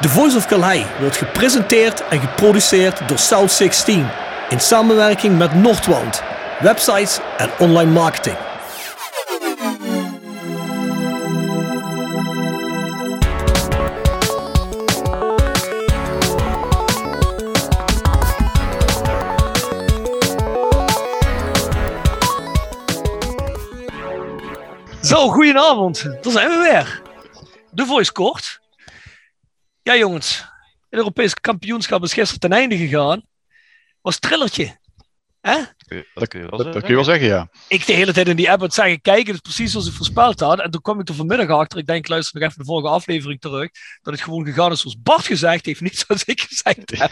The Voice of Calais wordt gepresenteerd en geproduceerd door South 16 in samenwerking met Noordwand, websites en online marketing. Zo, goedenavond. Daar zijn we weer. De Voice kort. Ja, jongens. Het Europese kampioenschap is gisteren ten einde gegaan. Was een trillertje. Hè? Dat, kun je wel, dat, dat kun je wel zeggen, ja. Ik de hele tijd in die app het zeggen kijken, dat is precies zoals ik voorspeld had. En toen kwam ik er vanmiddag achter, ik denk, luister nog even de vorige aflevering terug, dat het gewoon gegaan is zoals Bart gezegd heeft, niet zoals ik gezegd heb.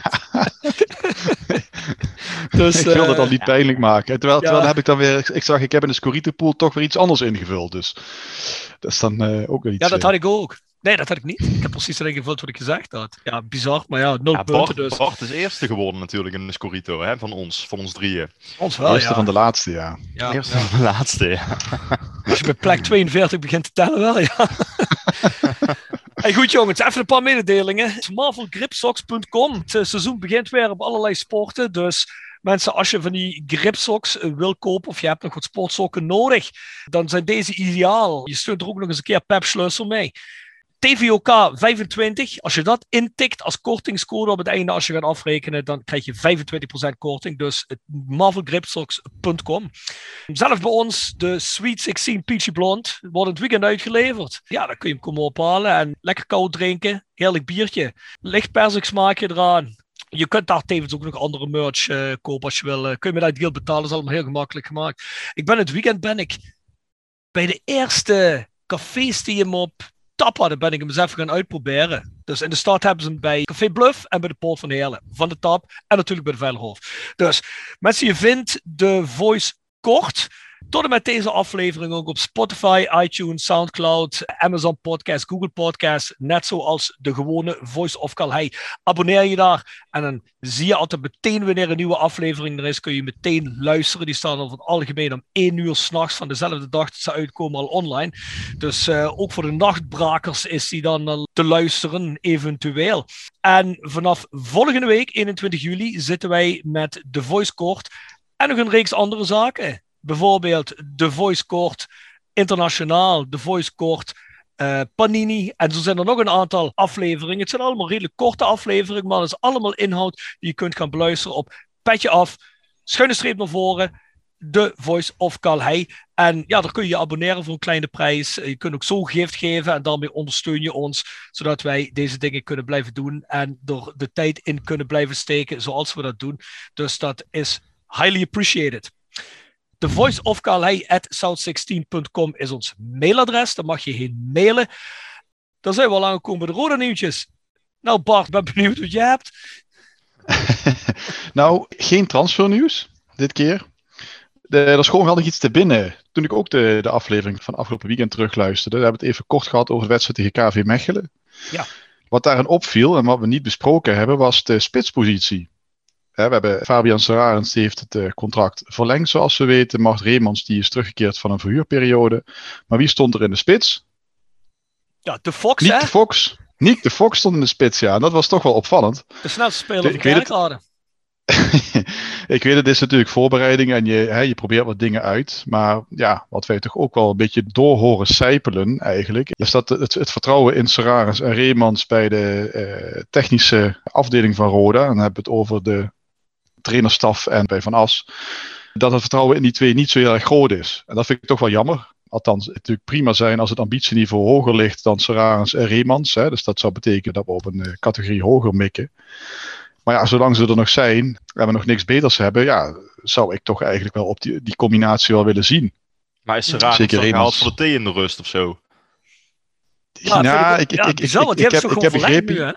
dus, ik wilde uh, het al niet pijnlijk maken. Terwijl, ja. terwijl heb ik dan weer, ik zag, ik heb in de Scorito pool toch weer iets anders ingevuld. Dus dat is dan uh, ook weer iets. Ja, dat had ik ook. Nee, dat had ik niet. Ik heb precies erin gevuld wat ik gezegd had. Ja, bizar, maar ja, nul ja, punten Bart, dus. Bart is eerste geworden natuurlijk in de Scorito, hè, van ons, van ons drieën. Ons wel, Eerste ja. van de laatste, ja. ja eerste ja. van de laatste, ja. Als je bij plek 42 begint te tellen wel, ja. Hey, goed jongens, even een paar mededelingen. Marvelgripsocks.com. Het seizoen begint weer op allerlei sporten, dus... Mensen, als je van die gripsocks wil kopen of je hebt nog wat sportsokken nodig, dan zijn deze ideaal. Je steunt er ook nog eens een keer Pep Schleusel mee. TVOK 25, als je dat intikt als kortingscode op het einde als je gaat afrekenen, dan krijg je 25% korting. Dus marvelgripsocks.com. Zelf bij ons de Sweet 16 Peachy Blonde wordt het weekend uitgeleverd. Ja, dan kun je hem komen ophalen en lekker koud drinken. Heerlijk biertje. Licht persik smaakje eraan. Je kunt daar tevens ook nog andere merch uh, kopen als je wil. Uh, kun je met dat deal betalen, is allemaal heel gemakkelijk gemaakt. Ik ben het weekend ben ik bij de eerste cafés die hem op tap hadden, ben ik hem eens even gaan uitproberen. Dus in de stad hebben ze hem bij Café Bluff en bij de Poort van Heerlen. Van de tap en natuurlijk bij de Veilerhof. Dus mensen, je vindt de voice kort. Tot en met deze aflevering ook op Spotify, iTunes, Soundcloud, Amazon Podcast, Google Podcast. Net zoals de gewone Voice of Calhei. Abonneer je daar en dan zie je altijd meteen wanneer een nieuwe aflevering er is. Kun je meteen luisteren. Die staan over het algemeen om 1 uur s'nachts van dezelfde dag dat ze uitkomen al online. Dus uh, ook voor de nachtbrakers is die dan uh, te luisteren, eventueel. En vanaf volgende week, 21 juli, zitten wij met de Voice Court en nog een reeks andere zaken bijvoorbeeld de Voice Court Internationaal, de Voice Court uh, Panini. En zo zijn er nog een aantal afleveringen. Het zijn allemaal redelijk korte afleveringen, maar het is allemaal inhoud die je kunt gaan beluisteren op Petje Af, schuine streep naar voren, de Voice of Calhei. En ja, daar kun je je abonneren voor een kleine prijs. Je kunt ook zo gift geven en daarmee ondersteun je ons, zodat wij deze dingen kunnen blijven doen en er de tijd in kunnen blijven steken zoals we dat doen. Dus dat is highly appreciated. The Voice of at south16.com is ons mailadres. Daar mag je heen mailen. Dan zijn we al aangekomen bij de rode nieuwtjes. Nou Bart, ben benieuwd wat je hebt. nou, geen transfernieuws dit keer. De, er schoon wel nog iets te binnen. Toen ik ook de, de aflevering van afgelopen weekend terugluisterde, we hebben het even kort gehad over de wedstrijd tegen KV Mechelen. Ja. Wat daarin opviel en wat we niet besproken hebben, was de spitspositie. We hebben Fabian Serarens, die heeft het uh, contract verlengd, zoals we weten. Mart Reemans, die is teruggekeerd van een verhuurperiode. Maar wie stond er in de spits? Ja, de Fox, Niet hè? de Fox. Niet de Fox stond in de spits, ja. En dat was toch wel opvallend. De snelste speler van Kerkrade. ik weet, het is natuurlijk voorbereiding en je, hè, je probeert wat dingen uit. Maar ja, wat wij toch ook wel een beetje door horen sijpelen eigenlijk, is dat het, het vertrouwen in Serarens en Reemans bij de uh, technische afdeling van Roda, en dan hebben we het over de trainerstaf en bij Van As, dat het vertrouwen in die twee niet zo heel erg groot is. En dat vind ik toch wel jammer. Althans, het natuurlijk prima zijn als het ambitieniveau hoger ligt dan Serarens en Reemans. Hè. Dus dat zou betekenen dat we op een uh, categorie hoger mikken. Maar ja, zolang ze er nog zijn en we nog niks beters hebben, ja, zou ik toch eigenlijk wel op die, die combinatie wel willen zien. Maar is Serarens dan gehaald voor de thee in de rust of zo? Ja, nou, ik, ik, ik, ik, ik, ik, heb, ik heb begrepen... Nu,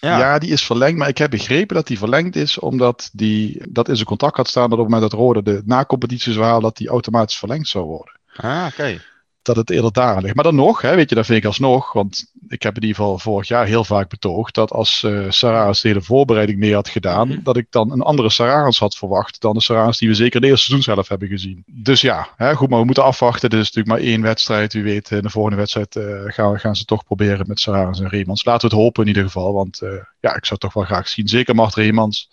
ja. ja. die is verlengd, maar ik heb begrepen dat die verlengd is omdat die, dat in zijn contract had staan dat op het moment dat Rode de na-competitie zou halen, dat die automatisch verlengd zou worden. Ah, oké. Okay. Dat het eerder daar ligt. Maar dan nog, hè, weet je, dat vind ik alsnog, want ik heb in ieder geval vorig jaar heel vaak betoogd dat als uh, Sararis de hele voorbereiding mee had gedaan, Mhm. dat ik dan een andere Sararis had verwacht dan de Sararis die we zeker in het eerste seizoen zelf hebben gezien. Dus ja, hè, goed, maar we moeten afwachten. Dit is natuurlijk maar één wedstrijd. Wie weet, in de volgende wedstrijd eh, gaan, gaan ze toch proberen met Sararis en Reemans. Laten we het hopen in ieder geval, want eh, ja, ik zou het toch wel graag zien. Zeker Mart Reemans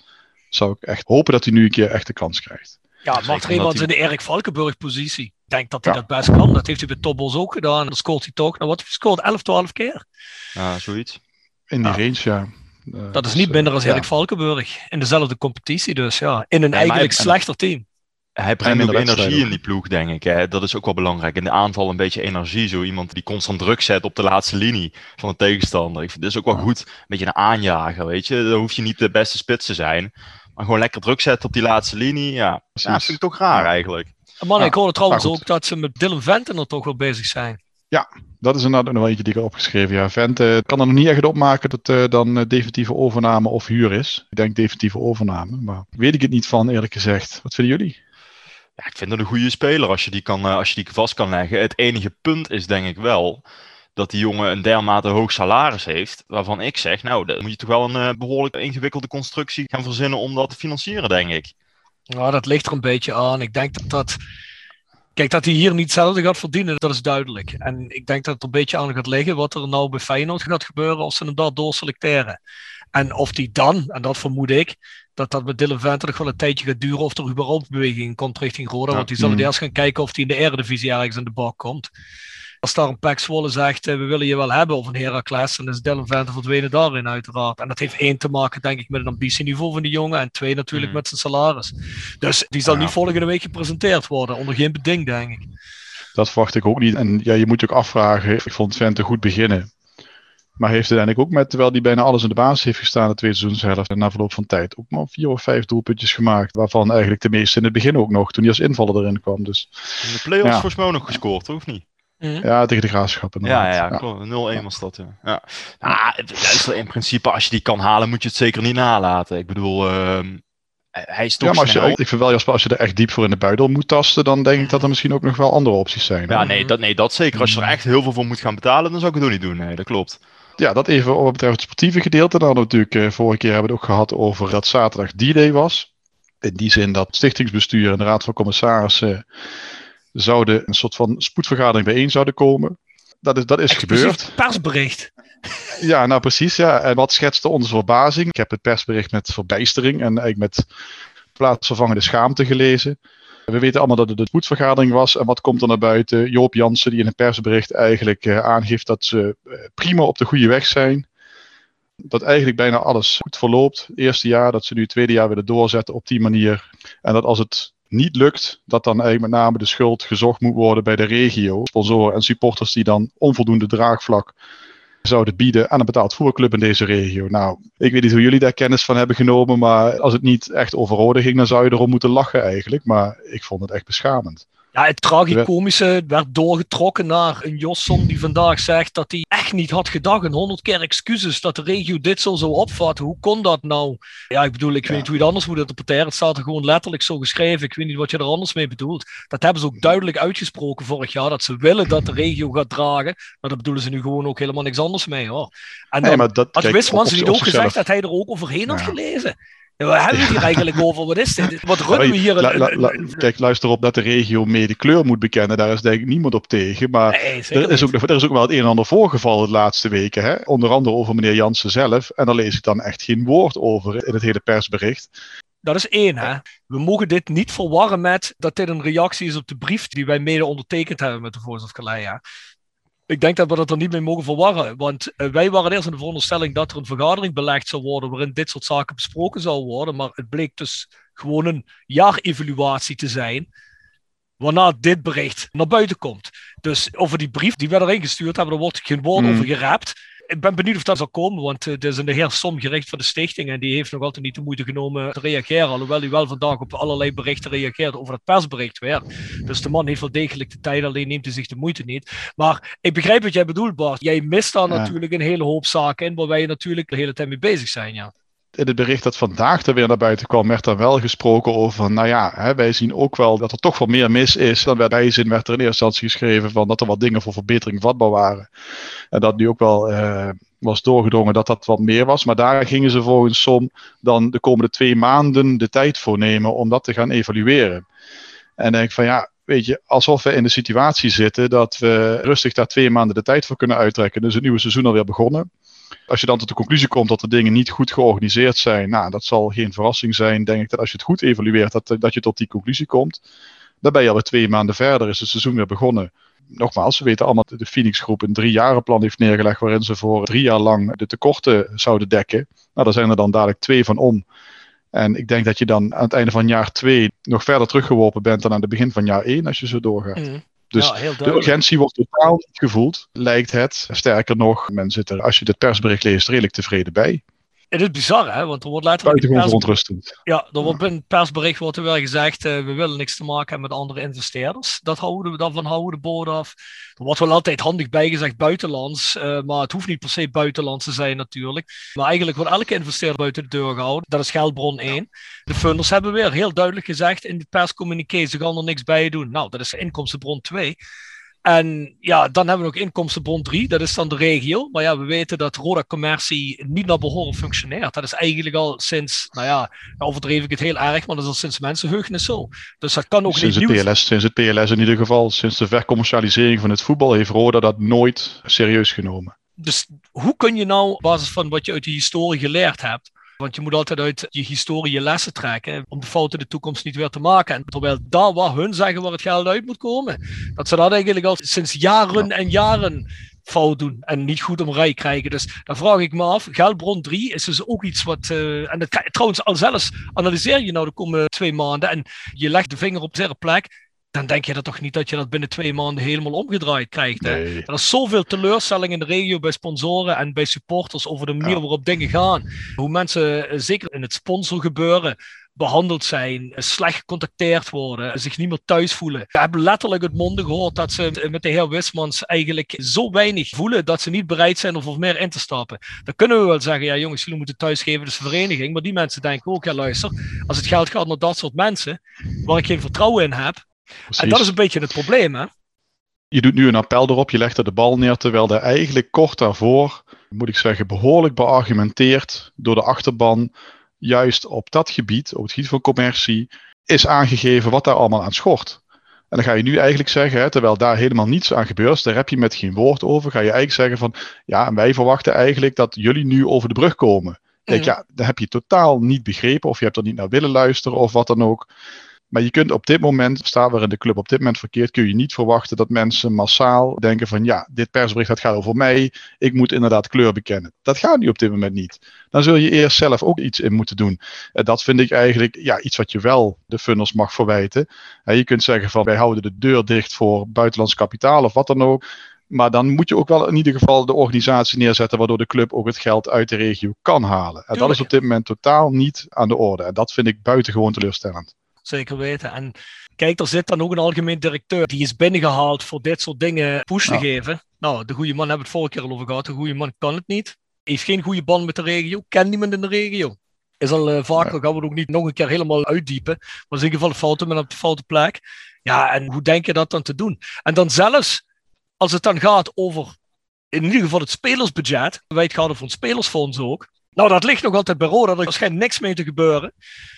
zou ik echt hopen dat hij nu een keer echt de kans krijgt. Ja, Mart hij- in de Erik Valkenburg positie. Ik denk dat hij Ja. dat best kan. Dat heeft hij bij Tobbos ook gedaan. Dan scoort hij toch. Nou, wat heeft hij gescoord? 11, 12 keer. Ja, zoiets. In die Ja. range, ja. Eh, Dat is dus, niet minder eh, als ja. Erik Valkenburg. In dezelfde competitie dus, ja. In een eigenlijk hij- slechter team. Hij brengt ook energie in die ploeg, denk ik. Hè. Dat is ook wel belangrijk. In de aanval een beetje energie. Zo iemand die constant druk zet op de laatste linie van de tegenstander. Ik vind dit is ook wel Ja. goed. Een beetje een aanjager, weet je. Dan hoef je niet de beste spits te zijn. Maar gewoon lekker druk zetten op die laatste linie. Ja, ja dat vind ik toch raar Ja. eigenlijk. Man, Ja, ik hoorde trouwens ook dat ze met Dylan Venten er toch wel bezig zijn. Dat is inderdaad nog wel eentje die ik heb opgeschreven. Ja, Vente kan er nog niet echt opmaken dat het dan eh, definitieve overname of huur is. Ik denk definitieve overname, maar weet ik het niet van eerlijk gezegd. Wat vinden jullie? Ja, ik vind het een goede speler als je, die kan, eh, als je die vast kan leggen. Het enige punt is denk ik wel dat die jongen een dermate hoog salaris heeft. Waarvan ik zeg, nou, dan moet je toch wel een eh, behoorlijk ingewikkelde constructie gaan verzinnen om dat te financieren, denk ik. Ja, dat ligt er een beetje aan. Ik denk dat dat. Kijk, dat hij hier niet hetzelfde gaat verdienen, dat is duidelijk. En ik denk dat het een beetje aan gaat liggen wat er nou bij Feyenoord gaat gebeuren als ze hem daar doorselecteren. En of die dan, en dat vermoed ik, dat dat met Dylan Venter nog wel een tijdje gaat duren of er überhaupt beweging komt richting Roda. Ja. Want die zullen Mm. eerst gaan kijken of hij in de Eredivisie ergens in de bak komt. Als daar een Pax Zwolle zegt, eh, we willen je wel hebben, of een Heracles, dan is Dylan Venter verdwenen daarin uiteraard. En dat heeft één te maken, denk ik, met het ambitieniveau van die jongen. En twee natuurlijk Mm. met zijn salaris. Dus die zal Ja. niet volgende week gepresenteerd worden, onder geen beding, denk ik. Dat verwacht ik ook niet. En ja, je moet je ook afvragen. Ik vond Vente goed beginnen. Maar heeft uiteindelijk ook met, terwijl hij bijna alles in de basis heeft gestaan, de tweede seizoenshelft, en na verloop van tijd ook maar vier of vijf doelpuntjes gemaakt. Waarvan eigenlijk de meeste in het begin ook nog, toen hij als invaller erin kwam. Dus In de play-offs Ja. volgens mij ook nog gescoord, of niet? Ja, tegen de graafschap Ja, ja, ja, klopt. 0-1 was dat, ja. ja. Nou, luister, in principe, als je die kan halen, moet je het zeker niet nalaten. Ik bedoel, ehm, hij is toch Ja, maar als je, snel. ik vind wel, Jasper, als je er echt diep voor in de buidel moet tasten, dan denk ik dat er misschien ook nog wel andere opties zijn. Ja, nee dat, nee, dat zeker. Als je er echt heel veel voor moet gaan betalen, dan zou ik het ook niet doen. Nee, dat klopt. Ja, dat even wat betreft het sportieve gedeelte. Dan natuurlijk, eh, vorige keer hebben we het ook gehad over dat zaterdag D-Day was. In die zin dat het stichtingsbestuur en de raad van commissarissen zouden een soort van spoedvergadering bijeen zouden komen. Dat is, dat is gebeurd. persbericht. Ja, nou precies. Ja. En wat schetste onze verbazing? Ik heb het persbericht met verbijstering en eigenlijk met plaatsvervangende schaamte gelezen. We weten allemaal dat het een spoedvergadering was. En wat komt er naar buiten? Joop Jansen, die in een persbericht eigenlijk eh, aangeeft dat ze eh, prima op de goede weg zijn. Dat eigenlijk bijna alles goed verloopt. Eerste jaar, dat ze nu het tweede jaar willen doorzetten op die manier. En dat als het niet lukt, dat dan eigenlijk met name de schuld gezocht moet worden bij de regio. Sponsoren en supporters die dan onvoldoende draagvlak zouden bieden aan een betaald voetbalclub in deze regio. Nou, ik weet niet hoe jullie daar kennis van hebben genomen, maar als het niet echt over ging, dan zou je erom moeten lachen eigenlijk. Maar ik vond het echt beschamend. Ja, het tragicomische werd doorgetrokken naar een Josson die vandaag zegt dat hij echt niet had gedacht. En honderd keer excuses dat de regio dit zo zou opvatten. Hoe kon dat nou? Ja, ik bedoel, ik Ja. weet niet hoe je het anders moet interpreteren. Het staat er gewoon letterlijk zo geschreven. Ik weet niet wat je er anders mee bedoelt. Dat hebben ze ook duidelijk uitgesproken vorig jaar. Dat ze willen dat de regio gaat dragen. Maar daar bedoelen ze nu gewoon ook helemaal niks anders mee hoor. En dan Nee, maar dat, had Wismans niet ook gezegd dat hij er ook overheen had gelezen? Waar hebben we het hier eigenlijk over? Wat is dit? Wat runnen we hier? la- la- la- kijk, luister op dat de regio mee de kleur moet bekennen. Daar is denk ik niemand op tegen. Maar Nee, er is, ook, er is ook wel het een en ander voorgevallen de laatste weken. Hè? Onder andere over meneer Jansen zelf. En daar lees ik dan echt geen woord over in het hele persbericht. Dat is één, hè. We mogen dit niet verwarren met dat dit een reactie is op de brief die wij mede ondertekend hebben met de Voice of Calais. Ik denk dat we dat er niet mee mogen verwarren. Want eh, wij waren eerst in de veronderstelling dat er een vergadering belegd zou worden waarin dit soort zaken besproken zou worden. Maar het bleek dus gewoon een jaarevaluatie te zijn. Waarna dit bericht naar buiten komt. Dus over die brief die we erin gestuurd hebben, daar wordt geen woord Mm. over gerapt. Ik ben benieuwd of dat zal komen, want eh, het is een heer Som gericht van de stichting en die heeft nog altijd niet de moeite genomen te reageren. Alhoewel hij wel vandaag op allerlei berichten reageert over het persbericht weer. Dus de man heeft wel degelijk de tijd, alleen neemt hij zich de moeite niet. Maar ik begrijp wat jij bedoelt, Bart. Jij mist daar Ja. natuurlijk een hele hoop zaken in waar wij natuurlijk de hele tijd mee bezig zijn. Ja. In het bericht dat vandaag er weer naar buiten kwam, werd er wel gesproken over nou ja, hè, wij zien ook wel dat er toch wel meer mis is. Dan werd bij zin werd er in eerste instantie geschreven van dat er wat dingen voor verbetering vatbaar waren. En dat nu ook wel uh, was doorgedrongen dat dat wat meer was. Maar daar gingen ze volgens som dan de komende twee maanden de tijd voor nemen om dat te gaan evalueren. En denk ik van ja, weet je, alsof we in de situatie zitten dat we rustig daar twee maanden de tijd voor kunnen uittrekken. Dus het nieuwe seizoen alweer begonnen. Als je dan tot de conclusie komt dat de dingen niet goed georganiseerd zijn, nou, dat zal geen verrassing zijn, denk ik, dat als je het goed evalueert, dat, dat je tot die conclusie komt. Dan ben je alweer twee maanden verder, is het seizoen weer begonnen. Nogmaals, we weten allemaal dat de Phoenix Groep een driejarenplan heeft neergelegd waarin ze voor drie jaar lang de tekorten zouden dekken. Nou, daar zijn er dan dadelijk twee van om. En ik denk dat je dan aan het einde van jaar twee nog verder teruggeworpen bent dan aan het begin van jaar één als je zo doorgaat. Mm. Dus de urgentie wordt totaal niet gevoeld, lijkt het. Sterker nog, men zit er, als je dit persbericht leest, redelijk tevreden bij. Het is bizar, hè? Want er wordt letterlijk. Buitengewoon verontrustend. Ja, er wordt in het persbericht wordt er wel gezegd: uh, we willen niks te maken hebben met andere investeerders. Dat houden we, daarvan houden de boord af. Er wordt wel altijd handig bijgezegd buitenlands, uh, maar het hoeft niet per se buitenlands te zijn natuurlijk. Maar eigenlijk wordt elke investeerder buiten de deur gehouden. Dat is geldbron 1. De funders hebben weer heel duidelijk gezegd in de perscommuniqué: ze gaan er niks bij doen. Nou, dat is inkomstenbron 2. En ja, dan hebben we nog inkomstenbron 3, dat is dan de regio. Maar ja, we weten dat Roda Commercie niet naar behoren functioneert. Dat is eigenlijk al sinds, nou ja, overdreven ik het heel erg, maar dat is al sinds mensenheugenis zo. Dus dat kan ook sinds niet het PLS, Sinds het PLS in ieder geval, sinds de vercommercialisering van het voetbal, heeft Roda dat nooit serieus genomen. Dus hoe kun je nou, op basis van wat je uit de historie geleerd hebt, want je moet altijd uit je historie je lessen trekken om de fouten de toekomst niet weer te maken. En terwijl daar waar hun zeggen waar het geld uit moet komen, dat ze dat eigenlijk al sinds jaren en jaren fout doen en niet goed om rij krijgen. Dus dan vraag ik me af, geldbron 3 is dus ook iets wat, uh, en dat, trouwens al zelfs analyseer je nou de komende twee maanden en je legt de vinger op de plek, dan denk je dat toch niet dat je dat binnen twee maanden helemaal omgedraaid krijgt. Hè? Er is zoveel teleurstelling in de regio bij sponsoren en bij supporters over de manier waarop dingen gaan. Hoe mensen, eh, zeker in het sponsorgebeuren, behandeld zijn, eh, slecht gecontacteerd worden, zich niet meer thuis voelen. We hebben letterlijk het monden gehoord dat ze met de heer Wismans eigenlijk zo weinig voelen dat ze niet bereid zijn om meer in te stappen. Dan kunnen we wel zeggen, ja jongens, jullie moeten thuis geven, dus de vereniging. Maar die mensen denken ook, ja luister, als het geld gaat naar dat soort mensen, waar ik geen vertrouwen in heb, en dat is een beetje het probleem, hè? Je doet nu een appel erop, je legt er de bal neer, terwijl er eigenlijk kort daarvoor, moet ik zeggen, behoorlijk beargumenteerd door de achterban, juist op dat gebied, op het gebied van commercie, is aangegeven wat daar allemaal aan schort. En dan ga je nu eigenlijk zeggen, hè, terwijl daar helemaal niets aan gebeurt, daar heb je met geen woord over, ga je eigenlijk zeggen van, ja, en wij verwachten eigenlijk dat jullie nu over de brug komen. Kijk, mhm. ja, dan heb je totaal niet begrepen, of je hebt er niet naar willen luisteren, of wat dan ook. Maar je kunt op dit moment, staan waarin de club op dit moment verkeert, kun je niet verwachten dat mensen massaal denken van ja, dit persbericht dat gaat over mij, ik moet inderdaad kleur bekennen. Dat gaat nu op dit moment niet. Dan zul je eerst zelf ook iets in moeten doen. En dat vind ik eigenlijk ja, iets wat je wel de funnels mag verwijten. En je kunt zeggen van wij houden de deur dicht voor buitenlands kapitaal of wat dan ook. Maar dan moet je ook wel in ieder geval de organisatie neerzetten waardoor de club ook het geld uit de regio kan halen. En dat is op dit moment totaal niet aan de orde. En dat vind ik buitengewoon teleurstellend zeker weten. En kijk, er zit dan ook een algemeen directeur die is binnengehaald voor dit soort dingen push te geven. Nou, de goede man hebben we het vorige keer al over gehad. De goede man kan het niet. Heeft geen goede band met de regio. Kent niemand in de regio. Is al uh, vaker, gaan we ook niet nog een keer helemaal uitdiepen. Maar is in ieder geval fouten met op de foute plek. Ja, en hoe denk je dat dan te doen? En dan zelfs, als het dan gaat over, in ieder geval het spelersbudget. Wij het gaat over een spelersfonds ook. Nou, dat ligt nog altijd bij Roda. Er schijnt niks mee te gebeuren.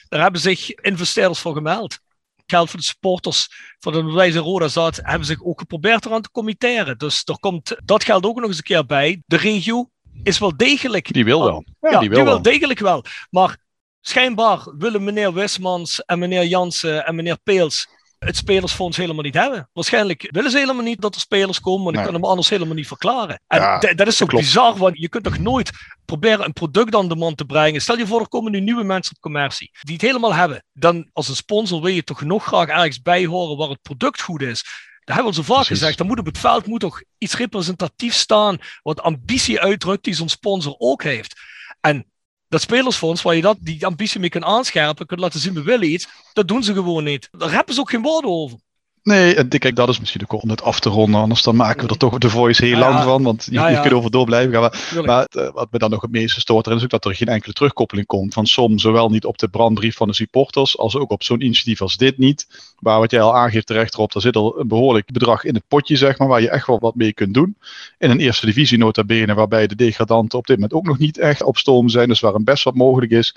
Daar hebben zich investeerders voor gemeld. Geld voor de supporters van de Wijze Roda zat, hebben zich ook geprobeerd eraan te committeren. Dus er komt dat geld ook nog eens een keer bij. De regio is wel degelijk. Die wil wel. Ja, die wil, die wil degelijk wel. Maar schijnbaar willen meneer Wismans en meneer Jansen en meneer Peels het spelersfonds helemaal niet hebben. Waarschijnlijk willen ze helemaal niet dat er spelers komen, want ik kan hem anders helemaal niet verklaren. En dat is zo bizar, want je kunt toch nooit proberen een product aan de man te brengen. Stel je voor, er komen nu nieuwe mensen op commercie die het helemaal hebben. Dan als een sponsor wil je toch nog graag ergens bij horen waar het product goed is. Dat hebben we al zo vaak gezegd. Dan moet op het veld moet toch iets representatiefs staan, wat ambitie uitdrukt die zo'n sponsor ook heeft. En dat spelersfonds, waar je dat, die ambitie mee kunt aanscherpen, kunt laten zien, we willen iets, dat doen ze gewoon niet. Daar hebben ze ook geen woorden over. Nee, en kijk, dat is misschien ook om het af te ronden. Anders dan maken we er toch de voice heel lang van. Want je, ja. kunt over door blijven gaan. Maar, maar eh, wat me dan nog het meeste stoort is ook dat er geen enkele terugkoppeling komt. Van som, zowel niet op de brandbrief van de supporters. als ook op zo'n initiatief als dit niet. Maar wat jij al aangeeft terecht erop, daar zit al een behoorlijk bedrag in het potje, zeg maar. Waar je echt wel wat mee kunt doen. In een eerste divisie nota bene, waarbij de degradanten op dit moment ook nog niet echt op stoom zijn. Dus waar een best wat mogelijk is.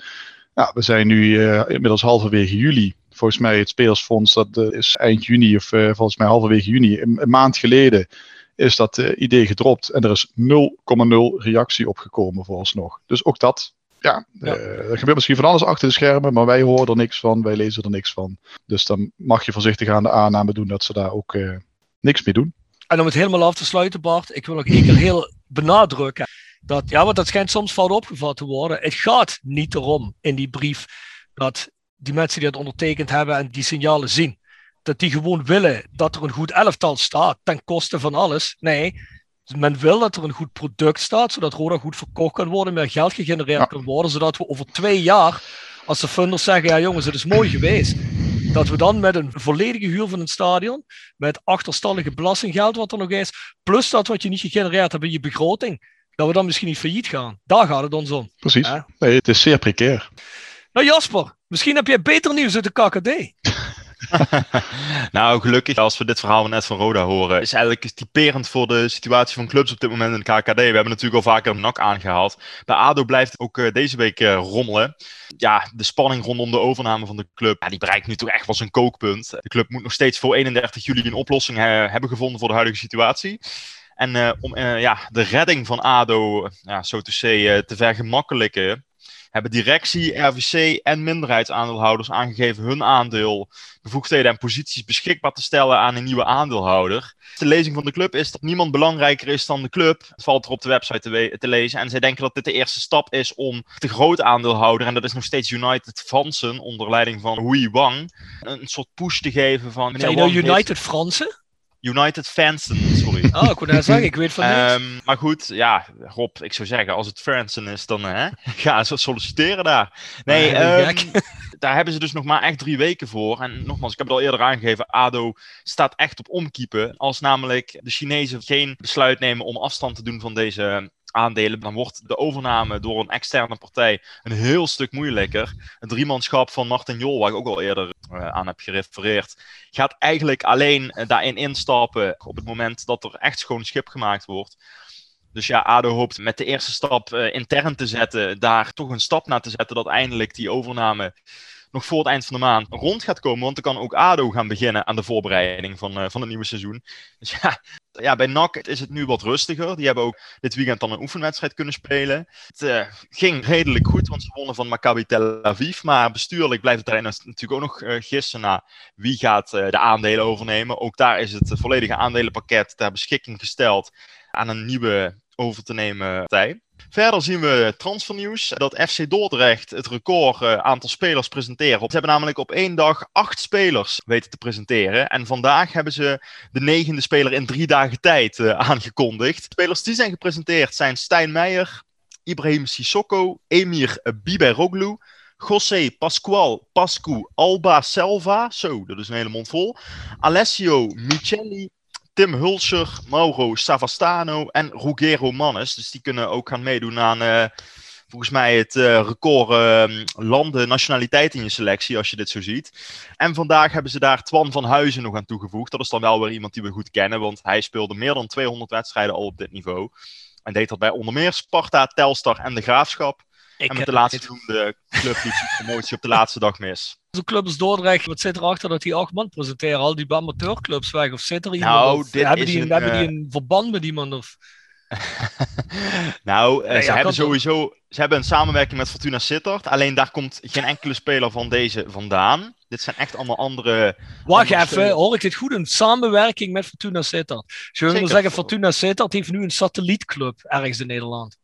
Nou, we zijn nu eh, inmiddels halverwege juli. Volgens mij het Spelersfonds, dat eh, is eind juni of eh, volgens mij halverwege juni. Een, een maand geleden is dat eh, idee gedropt. En er is 0,0 reactie op gekomen vooralsnog. Dus ook dat, ja, Ja. er gebeurt misschien van alles achter de schermen. Maar wij horen er niks van, wij lezen er niks van. Dus dan mag je voorzichtig aan de aanname doen dat ze daar ook niks mee doen. En om het helemaal af te sluiten, Bart, ik wil nog één keer heel benadrukken. Dat, ja, want dat schijnt soms fout opgevat te worden. Het gaat niet erom in die brief dat die mensen die het ondertekend hebben en die signalen zien, dat die gewoon willen dat er een goed elftal staat ten koste van alles. Nee, men wil dat er een goed product staat, zodat Roda goed verkocht kan worden, meer geld gegenereerd Ja. kan worden, zodat we over twee jaar, als de funders zeggen, ja jongens, het is mooi geweest, dat we dan met een volledige huur van een stadion, met achterstallige belastinggeld wat er nog is, plus dat wat je niet gegenereerd hebt in je begroting, dat we dan misschien niet failliet gaan. Daar gaat het ons om. Precies. Ja. Nee, het is zeer precair. Nou Jasper, misschien heb jij beter nieuws uit de KKD. nou, gelukkig als we dit verhaal net van Roda horen, is eigenlijk typerend voor de situatie van clubs op dit moment in de KKD. We hebben natuurlijk al vaker een NAC aangehaald. Bij ADO blijft ook eh, deze week eh, rommelen. Ja, de spanning rondom de overname van de club, ja, die bereikt nu toch echt wel zijn kookpunt. De club moet nog steeds voor 31 juli een oplossing eh, hebben gevonden voor de huidige situatie. En om ja, de redding van ADO, ja, zo te eh, te vergemakkelijken, hebben directie, RVC en minderheidsaandeelhouders aangegeven hun aandeel, bevoegdheden en posities beschikbaar te stellen aan een nieuwe aandeelhouder. De lezing van de club is dat niemand belangrijker is dan de club. Het valt er op de website te, we- te lezen. En zij denken dat dit de eerste stap is om de grote aandeelhouder, en dat is nog steeds United Vansen onder leiding van Hui Wang, een soort push te geven van. Zijn je nou heeft- United Fransen? United Fansen, sorry. Ah, ik kon net zeggen, ik weet van niks. Ehm, maar goed, ja, Rob, ik zou zeggen, als het Fransen is, dan hè, ga ze solliciteren daar. Nee, ehm, daar hebben ze dus nog maar echt drie weken voor. En nogmaals, ik heb het al eerder aangegeven, ADO staat echt op omkiepen. Als namelijk de Chinezen geen besluit nemen om afstand te doen van deze aandelen, dan wordt de overname door een externe partij een heel stuk moeilijker. Het driemanschap van Martin Jol, waar ik ook al eerder eh, aan heb gerefereerd, gaat eigenlijk alleen eh, daarin instappen op het moment dat er echt schoon schip gemaakt wordt. Dus ja, ADO hoopt met de eerste stap eh, intern te zetten, daar toch een stap naar te zetten dat eindelijk die overname nog voor het eind van de maand rond gaat komen. Want dan kan ook ADO gaan beginnen aan de voorbereiding van, eh, van het nieuwe seizoen. Dus ja, ja, bij NAC is het nu wat rustiger. Die hebben ook dit weekend dan een oefenwedstrijd kunnen spelen. Het eh, ging redelijk goed, want ze wonnen van Maccabi Tel Aviv. Maar bestuurlijk blijft het daarin natuurlijk ook nog eh, gissen naar wie gaat de aandelen overnemen. Ook daar is het volledige aandelenpakket ter beschikking gesteld aan een nieuwe over te nemen partij. Verder zien we transfernieuws dat FC Dordrecht het record eh, aantal spelers presenteren. Ze hebben namelijk op één dag acht spelers weten te presenteren. En vandaag hebben ze de negende speler in drie dagen tijd eh, aangekondigd. Spelers die zijn gepresenteerd zijn Stijn Meijer, Ibrahim Sissoko, Emir Biberoglu, José Pascual Pascu Alba Selva, zo, dat is een hele Alessio Micheli, Tim Hulscher, Mauro Savastano en Ruggero Mannes. Dus die kunnen ook gaan meedoen aan eh, volgens mij het eh, record eh, landen, nationaliteit in je selectie, als je dit zo ziet. En vandaag hebben ze daar Twan van Huizen nog aan toegevoegd. Dat is dan wel weer iemand die we goed kennen, want hij speelde meer dan 200 wedstrijden al op dit niveau. En deed dat bij onder meer Sparta, Telstar en de Graafschap. Ik en met de laatste genoemde club liep zijn promotie op de laatste dag mis. Zo'n club als Dordrecht, wat zit erachter dat die acht man presenteren? Al die amateurclubs weg? Of zit er iemand? Nou, of dit hebben, die, een, hebben die eh, een verband met iemand? Of... nou, eh, Nee, ze ja, hebben sowieso ze hebben een samenwerking met Fortuna Sittard. Alleen daar komt geen enkele speler van deze vandaan. Dit zijn echt allemaal andere. Wacht andere even, spelers. hoor ik dit goed? Een samenwerking met Fortuna Sittard. Zullen we zeggen, Fortuna Sittard heeft nu een satellietclub ergens in Nederland.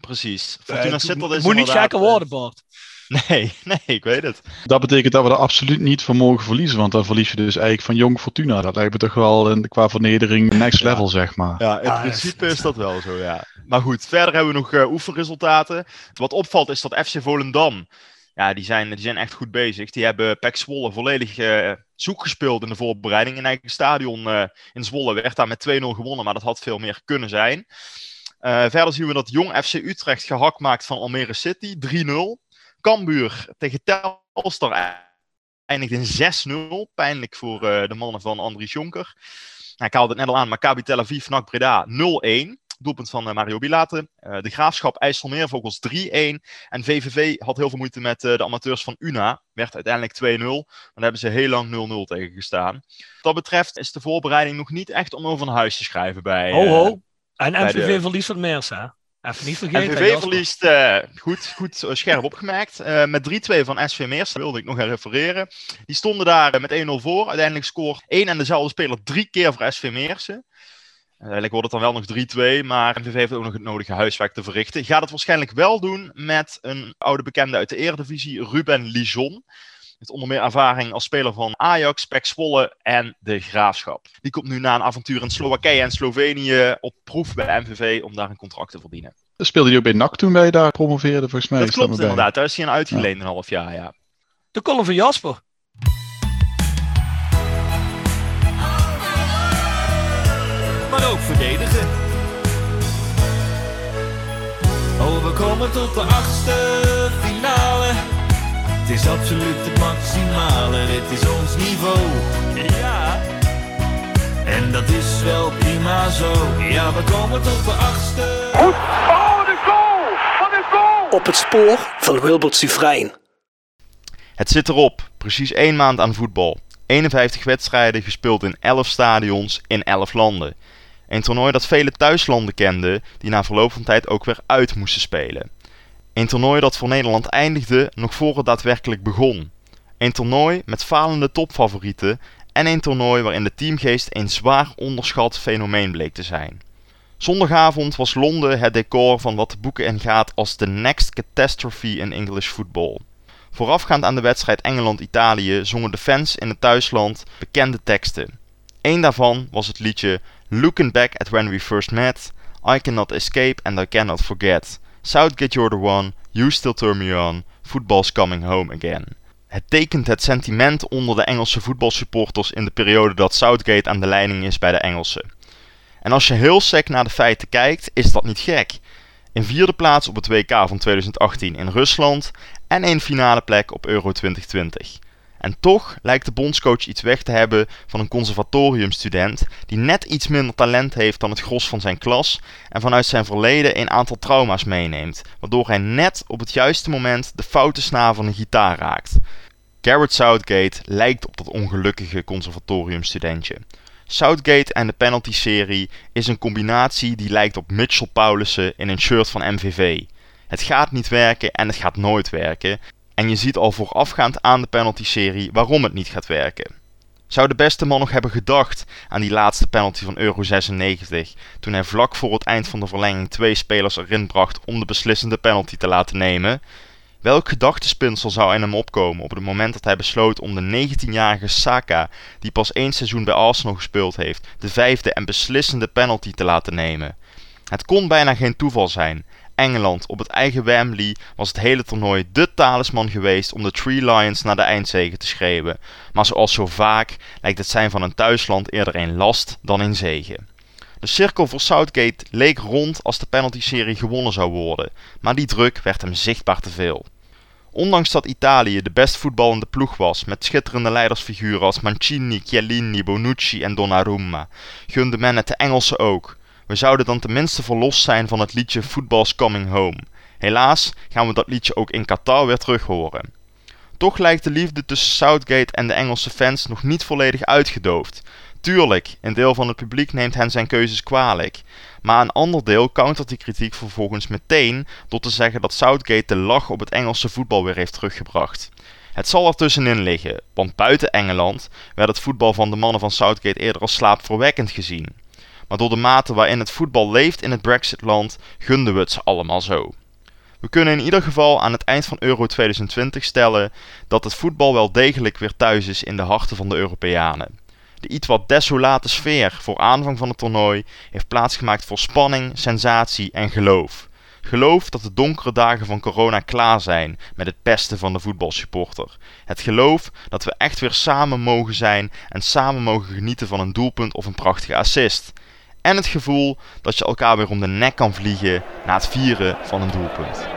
Precies. Fortuna Eh, het Sittard moet is niet inderdaad, gekker eh, worden, Bart. Nee, nee, ik weet het. Dat betekent dat we er absoluut niet van mogen verliezen. Want dan verlies je dus eigenlijk van jong Fortuna. Dat lijkt me toch wel een, qua vernedering next level, zeg maar. Ja, in principe is- dat wel zo, ja. Maar goed, verder hebben we nog eh, oefenresultaten. Wat opvalt is dat FC Volendam ja, die zijn, die zijn echt goed bezig. Die hebben Pek Zwolle volledig uh, zoek gespeeld in de voorbereiding. In eigen stadion uh, in Zwolle werd daar met 2-0 gewonnen, maar dat had veel meer kunnen zijn. Uh, verder zien we dat Jong FC Utrecht gehakt maakt van Almere City, 3-0. Cambuur tegen Telstar eindigt in 6-0. Pijnlijk voor de mannen van Andries Jonker. Nou, ik haalde het net al aan, Maccabi Tel Aviv, NAC Breda 0-1. Doelpunt van uh, Mario Bilate. Uh, de Graafschap IJsselmeervogels 3-1. En VVV had heel veel moeite met de amateurs van UNA. Werd uiteindelijk 2-0. Dan hebben ze heel lang 0-0 tegen gestaan. Wat dat betreft is de voorbereiding nog niet echt om over een huis te schrijven bij... Ho ho. En MVV de... verliest van Meersa. Even niet vergeten. MVV verliest, uh, goed, goed scherp opgemerkt. Uh, met 3-2 van SV Meers, wilde ik nog aan refereren. Die stonden daar met 1-0 voor. Uiteindelijk scoort één en dezelfde speler drie keer voor SV Meersen. Uiteindelijk wordt het dan wel nog 3-2, maar MVV heeft ook nog het nodige huiswerk te verrichten. Gaat het waarschijnlijk wel doen met een oude bekende uit de Eredivisie, Ruben Lijon. Met onder meer ervaring als speler van Ajax, Pek Zwolle en de Graafschap. Die komt nu na een avontuur in Slowakije en Slovenië op proef bij MVV om daar een contract te verdienen. Speelde hij ook bij NAC toen wij daar promoveerden, volgens mij? Dat klopt inderdaad, daar is hij een uitgeleend ja. een half jaar, ja. De column van Jasper. maar ook verdedigen. Oh, we komen tot de achtste finale. Het is absoluut het maximale, dit is ons niveau. Ja. En dat is wel prima zo. Ja, we komen tot de achtste. Oh, de goal! Wat een goal! Op het spoor van Wilbert Sufrein. Het zit erop. Precies één maand aan voetbal. 51 wedstrijden gespeeld in 11 stadions in 11 landen. Een toernooi dat vele thuislanden kenden, die na verloop van tijd ook weer uit moesten spelen. Een toernooi dat voor Nederland eindigde nog voor het daadwerkelijk begon. Een toernooi met falende topfavorieten en een toernooi waarin de teamgeest een zwaar onderschat fenomeen bleek te zijn. Zondagavond was Londen het decor van wat de boeken in gaat als the next catastrophe in English football. Voorafgaand aan de wedstrijd Engeland-Italië zongen de fans in het thuisland bekende teksten. Eén daarvan was het liedje Looking back at when we first met, I cannot escape and I cannot forget. Southgate you're the one, you still turn me on, football's coming home again. Het tekent het sentiment onder de Engelse voetbalsupporters in de periode dat Southgate aan de leiding is bij de Engelsen. En als je heel sec naar de feiten kijkt, is dat niet gek. Een vierde plaats op het WK van 2018 in Rusland en een finale plek op Euro 2020. En toch lijkt de bondscoach iets weg te hebben van een conservatoriumstudent die net iets minder talent heeft dan het gros van zijn klas en vanuit zijn verleden een aantal trauma's meeneemt, waardoor hij net op het juiste moment de foute snaar van een gitaar raakt. Garrett Southgate lijkt op dat ongelukkige conservatoriumstudentje. Southgate en de penalty-serie is een combinatie die lijkt op Mitchell Paulussen in een shirt van MVV. Het gaat niet werken en het gaat nooit werken. En je ziet al voorafgaand aan de penalty-serie waarom het niet gaat werken. Zou de beste man nog hebben gedacht aan die laatste penalty van Euro 96, toen hij vlak voor het eind van de verlenging twee spelers erin bracht om de beslissende penalty te laten nemen? Welk gedachtespinsel zou in hem opkomen op het moment dat hij besloot om de 19-jarige Saka, die pas één seizoen bij Arsenal gespeeld heeft, de vijfde en beslissende penalty te laten nemen? Het kon bijna geen toeval zijn. Engeland op het eigen Wembley was het hele toernooi de talisman geweest om de Three Lions naar de eindzege te schreeuwen. Maar zoals zo vaak lijkt het zijn van een thuisland eerder een last dan een zege. De cirkel voor Southgate leek rond als de penalty-serie gewonnen zou worden, maar die druk werd hem zichtbaar te veel. Ondanks dat Italië de best voetballende ploeg was, met schitterende leidersfiguren als Mancini, Chiellini, Bonucci en Donnarumma, gunde men het de Engelsen ook. We zouden dan tenminste verlost zijn van het liedje Football's Coming Home. Helaas gaan we dat liedje ook in Qatar weer terug horen. Toch lijkt de liefde tussen Southgate en de Engelse fans nog niet volledig uitgedoofd. Tuurlijk, een deel van het publiek neemt hen zijn keuzes kwalijk. Maar een ander deel countert die kritiek vervolgens meteen door te zeggen dat Southgate de lach op het Engelse voetbal weer heeft teruggebracht. Het zal er tussenin liggen, want buiten Engeland werd het voetbal van de mannen van Southgate eerder als slaapverwekkend gezien maar door de mate waarin het voetbal leeft in het Brexitland gunden we het ze allemaal zo. We kunnen in ieder geval aan het eind van Euro 2020 stellen dat het voetbal wel degelijk weer thuis is in de harten van de Europeanen. De iets wat desolate sfeer voor aanvang van het toernooi heeft plaatsgemaakt voor spanning, sensatie en geloof. geloof dat de donkere dagen van corona klaar zijn met het pesten van de voetbalsupporter. Het geloof dat we echt weer samen mogen zijn en samen mogen genieten van een doelpunt of een prachtige assist. En het gevoel dat je elkaar weer om de nek kan vliegen na het vieren van een doelpunt.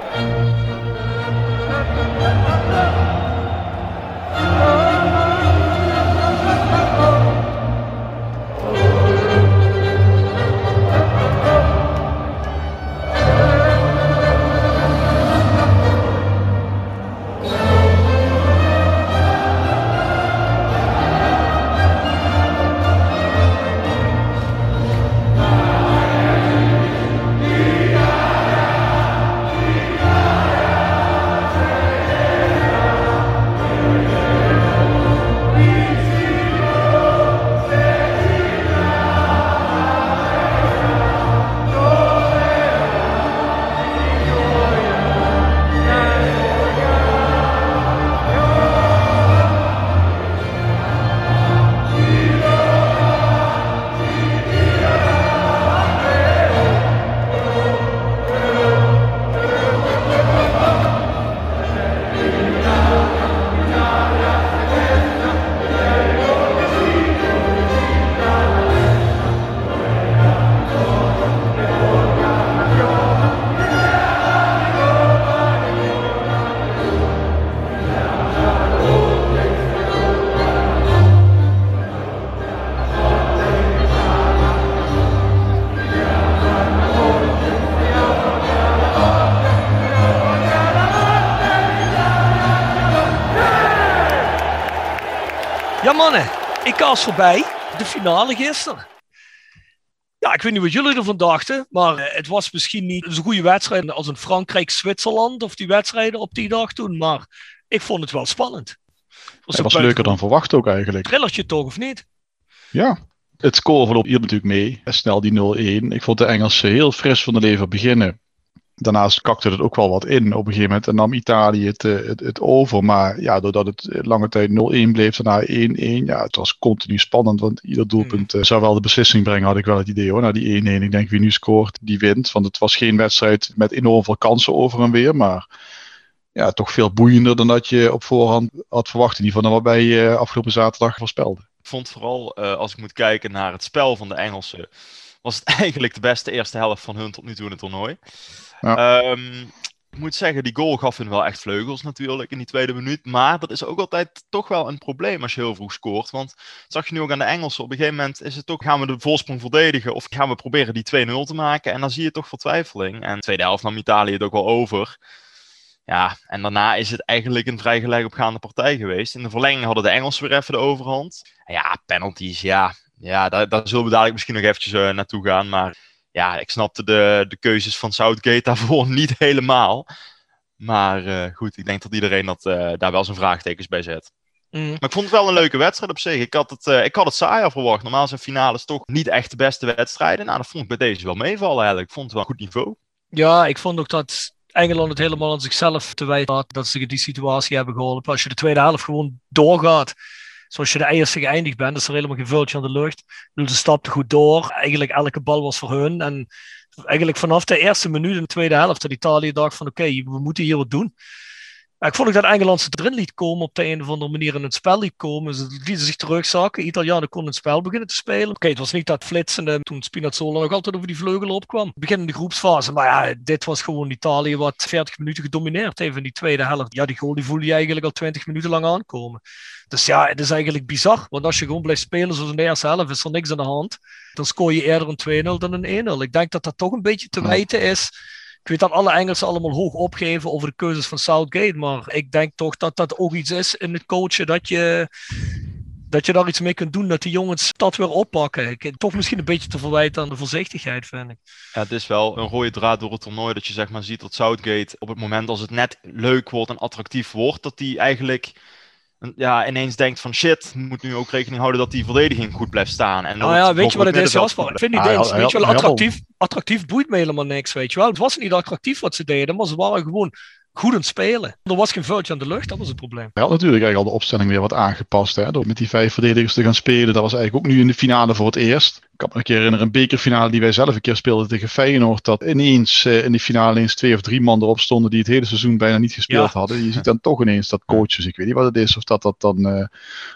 Was voorbij. De finale gisteren. Ja, ik weet niet wat jullie ervan dachten, maar eh, het was misschien niet zo'n goede wedstrijd als een Frankrijk-Zwitserland of die wedstrijden op die dag toen, maar ik vond het wel spannend. Het was leuker dan verwacht ook eigenlijk. Trillertje toch, of niet? Ja, het score verloopt hier natuurlijk mee. Snel die 0-1. Ik vond de Engelsen heel fris van de lever beginnen. Daarnaast kakte het ook wel wat in op een gegeven moment. En nam Italië het, eh, het, het over. Maar ja, doordat het lange tijd 0-1 bleef, daarna 1-1. Ja, het was continu spannend. Want ieder doelpunt eh, zou wel de beslissing brengen, had ik wel het idee hoor. Na die 1-1. Ik denk wie nu scoort, die wint. Want het was geen wedstrijd met enorm veel kansen over en weer. Maar ja, toch veel boeiender dan dat je op voorhand had verwacht. In ieder geval dan waarbij je afgelopen zaterdag voorspelde. Ik vond vooral, uh, als ik moet kijken naar het spel van de Engelsen, was het eigenlijk de beste eerste helft van hun tot nu toe in het toernooi. Ja. Um, ik moet zeggen, die goal gaf hun wel echt vleugels natuurlijk in die tweede minuut. Maar dat is ook altijd toch wel een probleem als je heel vroeg scoort. Want zag je nu ook aan de Engelsen, op een gegeven moment is het toch, gaan we de voorsprong verdedigen of gaan we proberen die 2-0 te maken? En dan zie je toch vertwijfeling. En de tweede helft nam Italië het ook wel over. Ja, en daarna is het eigenlijk een vrij gelijk opgaande partij geweest. In de verlenging hadden de Engelsen weer even de overhand. En ja, penalties, ja. Ja, daar, daar zullen we dadelijk misschien nog eventjes uh, naartoe gaan. Maar ja, ik snapte de, de keuzes van Southgate daarvoor niet helemaal. Maar uh, goed, ik denk dat iedereen dat, uh, daar wel zijn vraagtekens bij zet. Mm. Maar ik vond het wel een leuke wedstrijd op zich. Ik had het, uh, ik had het saaier verwacht. Normaal zijn finales toch niet echt de beste wedstrijden. Nou, dat vond ik bij deze wel meevallen eigenlijk. Ik vond het wel goed niveau. Ja, ik vond ook dat Engeland het helemaal aan zichzelf te wijten had dat ze die situatie hebben geholpen. Als je de tweede helft gewoon doorgaat zoals je de eerste geëindigd bent, is er helemaal geen vuiltje aan de lucht. Ze stapten goed door. Eigenlijk elke bal was voor hun. En eigenlijk vanaf de eerste minuut in de tweede helft dat Italië dacht van oké, we moeten hier wat doen. Ik vond ook dat Engeland ze erin liet komen op de een of andere manier in het spel liet komen. Ze lieten zich terugzakken. Italianen konden het spel beginnen te spelen. Oké, okay, het was niet dat flitsende toen Spinazzola nog altijd over die vleugel opkwam. Begin in de groepsfase. Maar ja, dit was gewoon Italië wat 40 minuten gedomineerd heeft in die tweede helft. Ja, die goal die voel je eigenlijk al 20 minuten lang aankomen. Dus ja, het is eigenlijk bizar. Want als je gewoon blijft spelen zoals in de eerste helft, is er niks aan de hand. Dan scoor je eerder een 2-0 dan een 1-0. Ik denk dat dat toch een beetje te wijten is ik weet dat alle Engelsen allemaal hoog opgeven over de keuzes van Southgate, maar ik denk toch dat dat ook iets is in het coachen dat je, dat je daar iets mee kunt doen, dat die jongens dat weer oppakken. Ik, toch misschien een beetje te verwijten aan de voorzichtigheid, vind ik. Ja, het is wel een rode draad door het toernooi dat je zeg maar ziet dat Southgate op het moment als het net leuk wordt en attractief wordt, dat hij eigenlijk ja, ineens denkt van shit, moet nu ook rekening houden dat die verdediging goed blijft staan. En nou ja, weet je wat het is, Jasper? Ik vind niet eens, weet je wel, attractief, attractief boeit me helemaal niks, weet je wel. Het was niet attractief wat ze deden, maar ze waren gewoon goed aan het spelen. Er was geen vuiltje aan de lucht, dat was het probleem. Ja, natuurlijk eigenlijk al de opstelling weer wat aangepast. Hè, door met die vijf verdedigers te gaan spelen. Dat was eigenlijk ook nu in de finale voor het eerst. Ik kan me een keer herinneren, een bekerfinale die wij zelf een keer speelden tegen Feyenoord. Dat ineens uh, in die finale ineens twee of drie man erop stonden die het hele seizoen bijna niet gespeeld Ja. hadden. Je ziet dan toch ineens dat coaches, ik weet niet wat het is, of dat, dat dan, eh,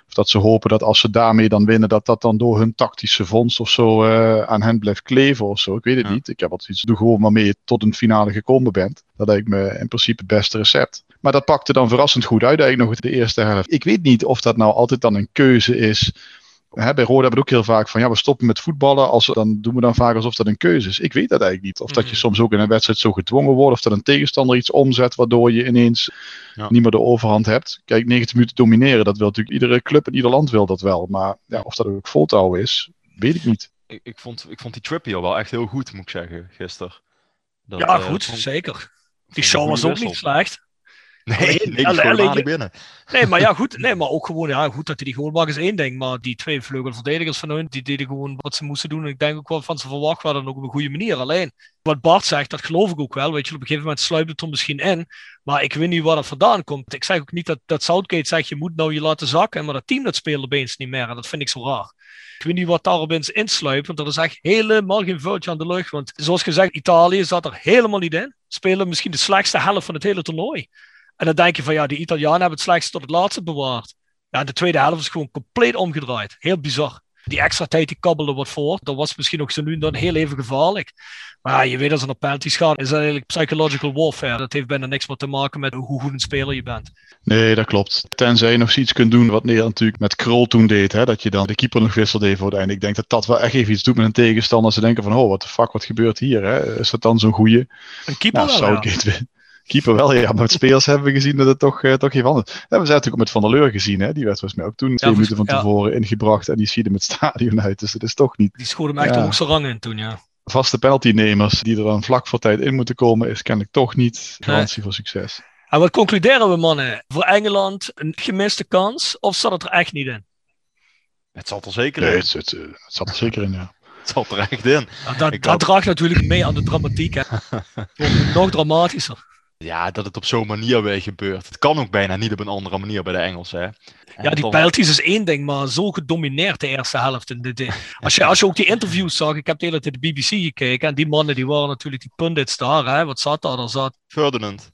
of dat ze hopen dat als ze daarmee dan winnen, dat dat dan door hun tactische vondst of zo eh, aan hen blijft kleven of zo. Ik weet het Ja. niet. Ik heb altijd iets, doe gewoon waarmee je tot een finale gekomen bent. Dat lijkt me in principe het beste recept. Maar dat pakte dan verrassend goed uit eigenlijk nog de eerste helft. Ik weet niet of dat nou altijd dan een keuze is. Hè, bij Roda hebben we ook heel vaak van ja, we stoppen met voetballen. Als, we- dan doen we dan vaak alsof dat een keuze is. Ik weet dat eigenlijk niet. Of dat je Mhm. soms ook in een wedstrijd zo gedwongen wordt. Of dat een tegenstander iets omzet waardoor je ineens Ja. niet meer de overhand hebt. Kijk, 90 minuten domineren, dat wil natuurlijk iedere club in ieder land wil dat wel. Maar ja, of dat ook vol te houden is, weet ik niet. Ik, ik, vond, ik vond die Trippier wel echt heel goed, moet ik zeggen, gisteren. Dat, Ja, eh, goed, vond- zeker. Die show was ook niet slecht. Nee, Alleen- nee, alleen- alleen- binnen. Nee, maar ja, goed. Nee, maar ook gewoon, ja, goed dat hij die goal maakt is één ding. Maar die twee vleugelverdedigers van hun, die deden gewoon wat ze moesten doen. En ik denk ook wel van ze verwacht ook op een goede manier. Alleen, wat Bart zegt, dat geloof ik ook wel. Weet je, op een gegeven moment sluipt het er misschien in. Maar ik weet niet waar dat vandaan komt. Ik zeg ook niet dat, dat Southgate zegt, je moet nou je laten zakken. Maar dat team dat speelde opeens niet meer. En dat vind ik zo raar. Ik weet niet wat daar opeens insluipt, want er is echt helemaal geen vuiltje aan de lucht. Want zoals gezegd, Italië zat er helemaal niet in. Spelen misschien de slechtste helft van het hele toernooi. En dan denk je van ja, die Italianen hebben het slechtste tot het laatste bewaard. Ja, de tweede helft is gewoon compleet omgedraaid. Heel bizar. Die extra tijd die kabbelde wat voor. Dat was misschien ook zo nu en dan heel even gevaarlijk. Maar je weet als er naar penalties gaat, is dat eigenlijk psychological warfare. Dat heeft bijna niks meer te maken met hoe goed een speler je bent. Nee, dat klopt. Tenzij je nog zoiets kunt doen wat Nederland natuurlijk met Krol toen deed. Hè? Dat je dan de keeper nog wisselt even voor het einde. Ik denk dat dat wel echt even iets doet met een tegenstander. Ze denken van, oh, wat de fuck, wat gebeurt hier? Hè? Is dat dan zo'n goeie? Een keeper Nou, wel, ja. Southgate weer. Keeper wel, ja. Maar met spelers hebben we gezien dat het toch, eh, toch even anders is. Ja, we zijn natuurlijk ook met Van der Leur gezien. Hè? Die werd volgens mij ook toen twee volgens- minuten van ja. tevoren ingebracht. En die schiet hem het stadion uit. Dus het is toch niet Die schoot hem echt Ja. de hoogste rang in toen, ja. vaste penaltynemers die er dan vlak voor tijd in moeten komen. Is kennelijk toch niet garantie voor succes. En wat concluderen we, mannen? Voor Engeland een gemiste kans? Of zat het er echt niet in? Het zat er zeker Nee, in. het, het, het zat er zeker in, ja. Het zat er echt in. Nou, dat dat had- draagt natuurlijk mee aan de dramatiek. Hè. Nog dramatischer. Ja, dat het op zo'n manier weer gebeurt. Het kan ook bijna niet op een andere manier bij de Engelsen. Hè? En Ja, die dan- penalties is één ding, maar zo gedomineerd de eerste helft. En de, de- als, je, als je ook die interviews zag, ik heb de hele tijd de BBC gekeken. En die mannen die waren natuurlijk die pundits daar. Hè. Wat zat daar? Er zat Ferdinand.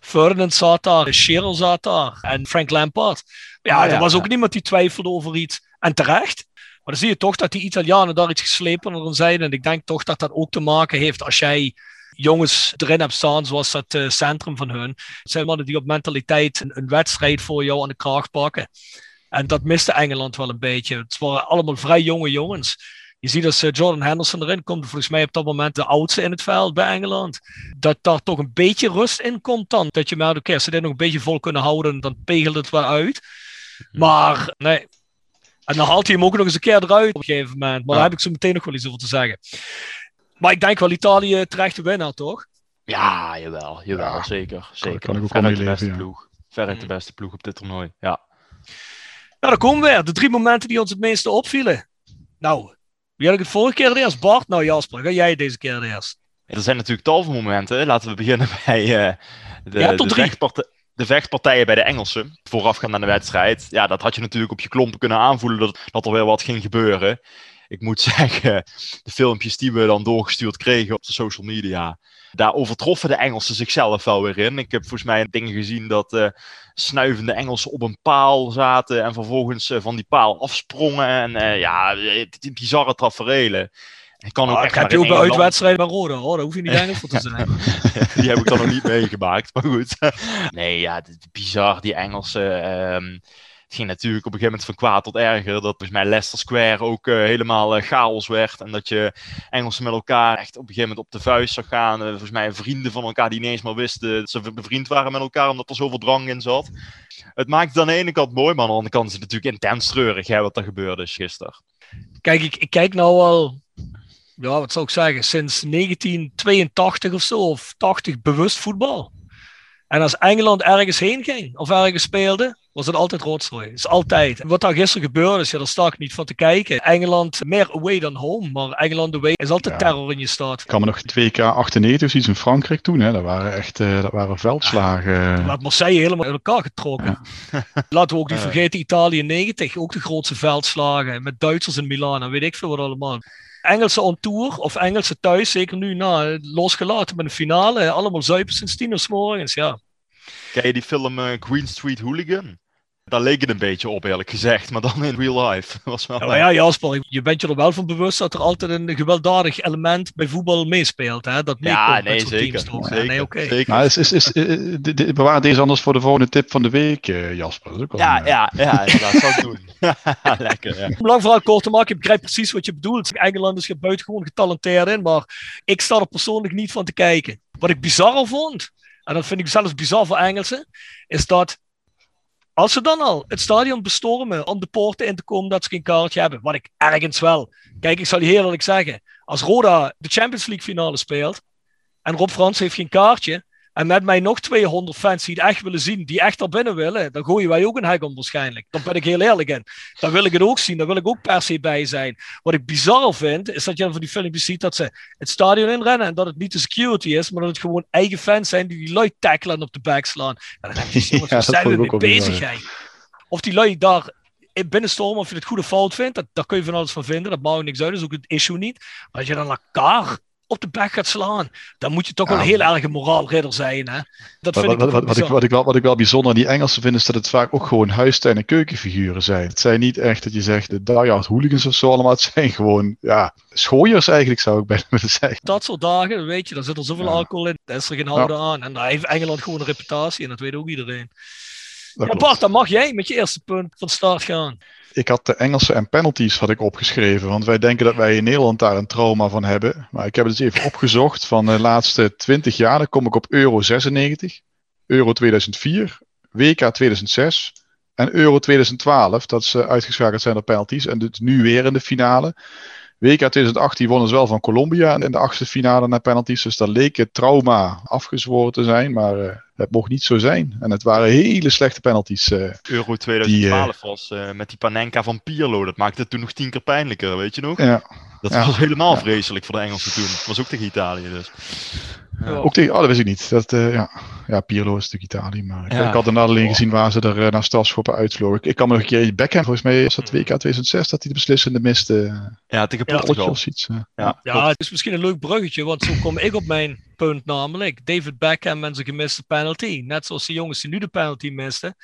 Ferdinand zat daar, Shearer zat daar en Frank Lampard. Ja, Ah, er was ook ja. niemand die twijfelde over iets. En terecht. Maar dan zie je toch dat die Italianen daar iets geslepener zijn. En ik denk toch dat dat ook te maken heeft als jij jongens erin hebt staan, zoals dat eh, centrum van hun. Het zijn mannen die op mentaliteit een, een wedstrijd voor jou aan de kraag pakken. En dat miste Engeland wel een beetje. Het waren allemaal vrij jonge jongens. Je ziet als eh, Jordan Henderson erin komt, volgens mij op dat moment de oudste in het veld bij Engeland. Dat daar toch een beetje rust in komt dan. Dat je merkt, oké, als ze dit nog een beetje vol kunnen houden, dan pegelt het wel uit. Maar nee. En dan haalt hij hem ook nog eens een keer eruit op een gegeven moment. Maar Ja. daar heb ik zo meteen nog wel iets over te zeggen. Maar ik denk wel Italië terecht de winnaar, toch? Ja, jawel. jawel Ja, zeker. zeker. kan ik ook Veruit wel de beste leven, ja. ploeg. Veruit de Mm. beste ploeg op dit toernooi. Ja. Nou, daar komen we weer. De drie momenten die ons het meeste opvielen. Nou, wie had ik het vorige keer eerst? Bart? Nou, Jasper, ga jij deze keer eerst? Er zijn natuurlijk tal van momenten. Laten we beginnen bij eh, de, Ja, de, vechtpartijen bij de Engelsen. Voorafgaand aan de wedstrijd. Ja, dat had je natuurlijk op je klompen kunnen aanvoelen dat, dat er weer wat ging gebeuren. Ik moet zeggen, de filmpjes die we dan doorgestuurd kregen op de social media. Daar overtroffen de Engelsen zichzelf wel weer in. Ik heb volgens mij dingen gezien dat eh, snuivende Engelsen op een paal zaten. En vervolgens eh, van die paal afsprongen. En eh, ja, bizarre taferelen. Ik kan ook Ah, echt heb je ook bij uitwedstrijden bij Roda. Oh, daar hoef je niet Engels voor te zijn. die heb ik dan nog niet meegemaakt, maar goed. Nee, ja, bizar, die Engelsen. ehm, het ging natuurlijk op een gegeven moment van kwaad tot erger. Dat volgens mij Leicester Square ook eh, helemaal eh, chaos werd. En dat je Engelsen met elkaar echt op een gegeven moment op de vuist zag gaan. Eh, volgens mij vrienden van elkaar die niet eens meer wisten dat ze bevriend waren met elkaar. Omdat er zoveel drang in zat. Het maakt het aan de ene kant mooi, maar aan de andere kant is het natuurlijk intens treurig hè, wat er gebeurde is gisteren. Kijk, ik, ik kijk nou al, ja, wat zou ik zeggen, sinds 1982 of zo, of 80 bewust voetbal. En als Engeland ergens heen ging of ergens speelde, was het altijd rotzooi. is altijd. En wat daar gisteren gebeurde is, ja, daar sta ik niet van te kijken. Engeland meer away dan home, maar Engeland away is altijd Ja. terror in je stad. Ik kan me nog 2K 98 of iets in Frankrijk toen. Hè. Dat waren echt eh, dat waren veldslagen. Laat Marseille helemaal uit elkaar getrokken. Laten we ook niet Ja. vergeten, Italië 90, ook de grootste veldslagen. Met Duitsers in Milaan en weet ik veel wat allemaal. Engelse on tour of Engelse thuis, zeker nu na, losgelaten met een finale. Allemaal zuipen sinds tien uur 's morgens, ja. Ken je die film eh, Green Street Hooligan? Daar leek het een beetje op, eerlijk gezegd, maar dan in real life. Dat was wel, Ja, maar ja, Jasper, je bent je er wel van bewust dat er altijd een gewelddadig element bij voetbal meespeelt. Hè? Dat Ja, nee, zeker. teams toch? Ja, nee, oké. zeker. Maar is, is, is, eh, de- de- bewaar deze anders voor de volgende tip van de week, eh, Jasper. Dat is ook wel Ja, een, eh, ja, ja, inderdaad, zou ik doen. Lekker, ja. Om lang verhaal kort te maken, ik begrijp precies wat je bedoelt. Engeland is er buitengewoon getalenteerd in, maar ik sta er persoonlijk niet van te kijken. Wat ik bizar vond, en dat vind ik zelfs bizar voor Engelsen, is dat als ze dan al het stadion bestormen om de poorten in te komen dat ze geen kaartje hebben, wat ik ergens wel. Kijk, ik zal je heel eerlijk zeggen, als Roda de Champions League finale speelt en Rob Frans heeft geen kaartje, en met mij nog 200 fans die het echt willen zien, die echt er binnen willen, dan gooien wij ook een hek om waarschijnlijk. Dan ben ik heel eerlijk in. Dan wil ik het ook zien, daar wil ik ook per se bij zijn. Wat ik bizar vind, is dat je dan van die filmpjes ziet dat ze het stadion inrennen en dat het niet de security is, maar dat het gewoon eigen fans zijn die die lui tackelen en op de back slaan. En dan denk je, jongens, Ja, zijn we mee bezig? Of die lui daar in binnenstormen, of je het goed of fout vindt, dat, daar kun je van alles van vinden, dat maakt niks uit, dat is ook het issue niet. Maar als je dan elkaar op de bek gaat slaan, dan moet je toch wel Ja. heel erg een moraalridder zijn. Hè? Dat Wat, vind ik wat, ik, wat, ik wel, wat ik wel bijzonder aan die Engelsen vind, is dat het vaak ook gewoon huistuin- en keukenfiguren zijn. Het zijn niet echt dat je zegt de diehard hooligans of zo allemaal. Het zijn gewoon, ja, schooiers eigenlijk zou ik bijna willen zeggen. dat soort dagen, weet je, daar zit er zoveel Ja. alcohol in, daar is er geen houden aan. En daar heeft Engeland gewoon een reputatie en dat weet ook iedereen. Dat Ja. Bart, dan mag jij met je eerste punt van start gaan. Ik had de Engelsen en penalties had ik opgeschreven, want wij denken dat wij in Nederland daar een trauma van hebben. Maar ik heb het eens even opgezocht van de laatste 20 jaar. Dan kom ik op Euro 96, Euro 2004, WK 2006 en Euro 2012. Dat ze uitgeschakeld zijn door penalties en dus nu weer in de finale. WK 2018 wonnen ze wel van Colombia in de achtste finale naar penalties. Dus daar leek het trauma afgezworen te zijn, maar eh, het mocht niet zo zijn. En het waren hele slechte penalties. eh. Euro 2012 was eh, met die Panenka van Pirlo. Dat maakte het toen nog tien keer pijnlijker, weet je nog? ja. Dat Ja. was helemaal Ja. vreselijk voor de Engelsen toen. Dat was ook tegen Italië dus. Ja. Ook tegen, oh, dat wist ik niet. Dat, eh, ja. ja, Pirlo is natuurlijk Italië. Maar ik, Ja. ik had er alleen gezien waar ze er eh, naar strafschoppen uitsloegen. Ik, ik kan me nog een keer Beckham, volgens mij was dat WK 2006, dat hij de beslissende miste. Ja, tegen Portugal. of iets. eh. Ja, Ja, het is misschien een leuk bruggetje, want zo kom ik op mijn punt namelijk. David Beckham en zijn gemiste penalty. Net zoals de jongens die nu de penalty misten.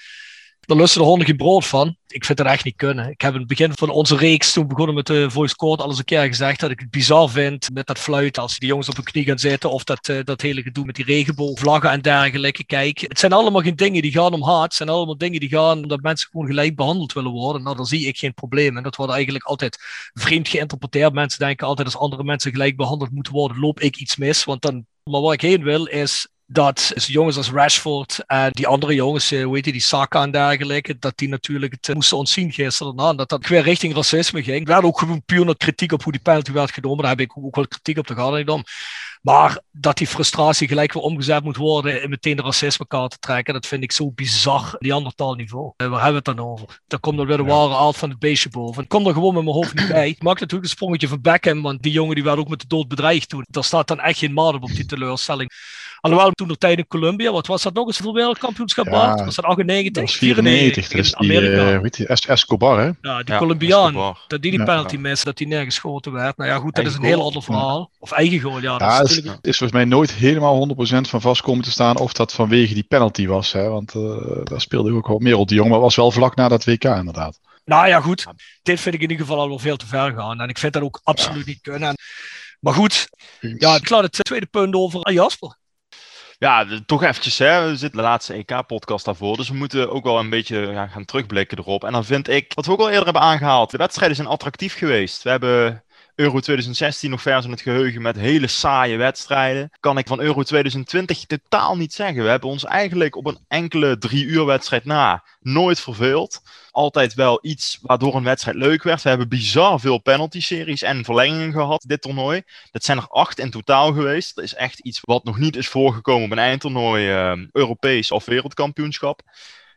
Daar lusten de honden geen brood van. Ik vind het echt niet kunnen. Ik heb in het begin van onze reeks, toen begonnen met de voice court, al eens een keer gezegd dat ik het bizar vind met dat fluiten als die jongens op hun knie gaan zitten. Of dat, eh, dat hele gedoe met die regenboogvlaggen en dergelijke. Kijk, het zijn allemaal geen dingen die gaan om haat. Het zijn allemaal dingen die gaan omdat mensen gewoon gelijk behandeld willen worden. Nou, daar zie ik geen probleem. En dat wordt eigenlijk altijd vreemd geïnterpreteerd. Mensen denken altijd als andere mensen gelijk behandeld moeten worden, loop ik iets mis. Want dan, maar waar ik heen wil is dat jongens als Rashford en die andere jongens, eh, hoe heet die, die Saka en dergelijke, dat die natuurlijk het eh, moesten ontzien gisteren. En dat dat weer richting racisme ging. Er werd ook gewoon puur naar kritiek op hoe die penalty werd genomen. Daar heb ik ook wel kritiek op, daar gaat het niet om. Maar dat die frustratie gelijk weer omgezet moet worden en meteen de racismekaart te trekken, dat vind ik zo bizar, Neandertal niveau. Eh, waar hebben we het dan over? Daar komt dan weer de ware aard van het beestje boven. Ik kom er gewoon met mijn hoofd niet bij. Ik maak natuurlijk een sprongetje van Beckham, want die jongen die werd ook met de dood bedreigd toen. Daar staat dan echt geen maat op op die teleurstelling. Alhoewel, toen de tijd in Colombia, wat was dat nog eens voor wereldkampioenschap? Ja, was dat 98? Dat was 94. Dat is in die, Amerika. eh, weet je, Es- Escobar, hè? ja, die Ja, Colombiaan. Escobar. Dat die die Ja. penalty miste, dat die nergens geschoten werd. Nou ja, goed, dat is een heel ander verhaal. Of eigen goal, ja. Dat Ja, is het is, natuurlijk... is volgens mij nooit helemaal 100% van vast komen te staan of dat vanwege die penalty was. Hè? Want eh, daar speelde ook wel meer op de jongen. Maar het was wel vlak na dat WK inderdaad. Nou ja, goed. Dit vind ik in ieder geval al wel veel te ver gaan. En ik vind dat ook absoluut niet kunnen. En- Maar goed, ja, ik laat het tweede punt over aan Jasper. Ja, toch eventjes, hè. We zitten de laatste EK-podcast daarvoor. Dus we moeten ook wel een beetje gaan terugblikken erop. En dan vind ik, wat we ook al eerder hebben aangehaald, de wedstrijden zijn attractief geweest. We hebben Euro 2016 nog vers in het geheugen met hele saaie wedstrijden. Kan ik van Euro 2020 totaal niet zeggen. We hebben ons eigenlijk op een enkele drie uur wedstrijd na nooit verveeld. Altijd wel iets waardoor een wedstrijd leuk werd. We hebben bizar veel penalty-series en verlengingen gehad dit toernooi. Dat zijn er acht in totaal geweest. Dat is echt iets wat nog niet is voorgekomen op een eindtoernooi, eh, Europees of wereldkampioenschap.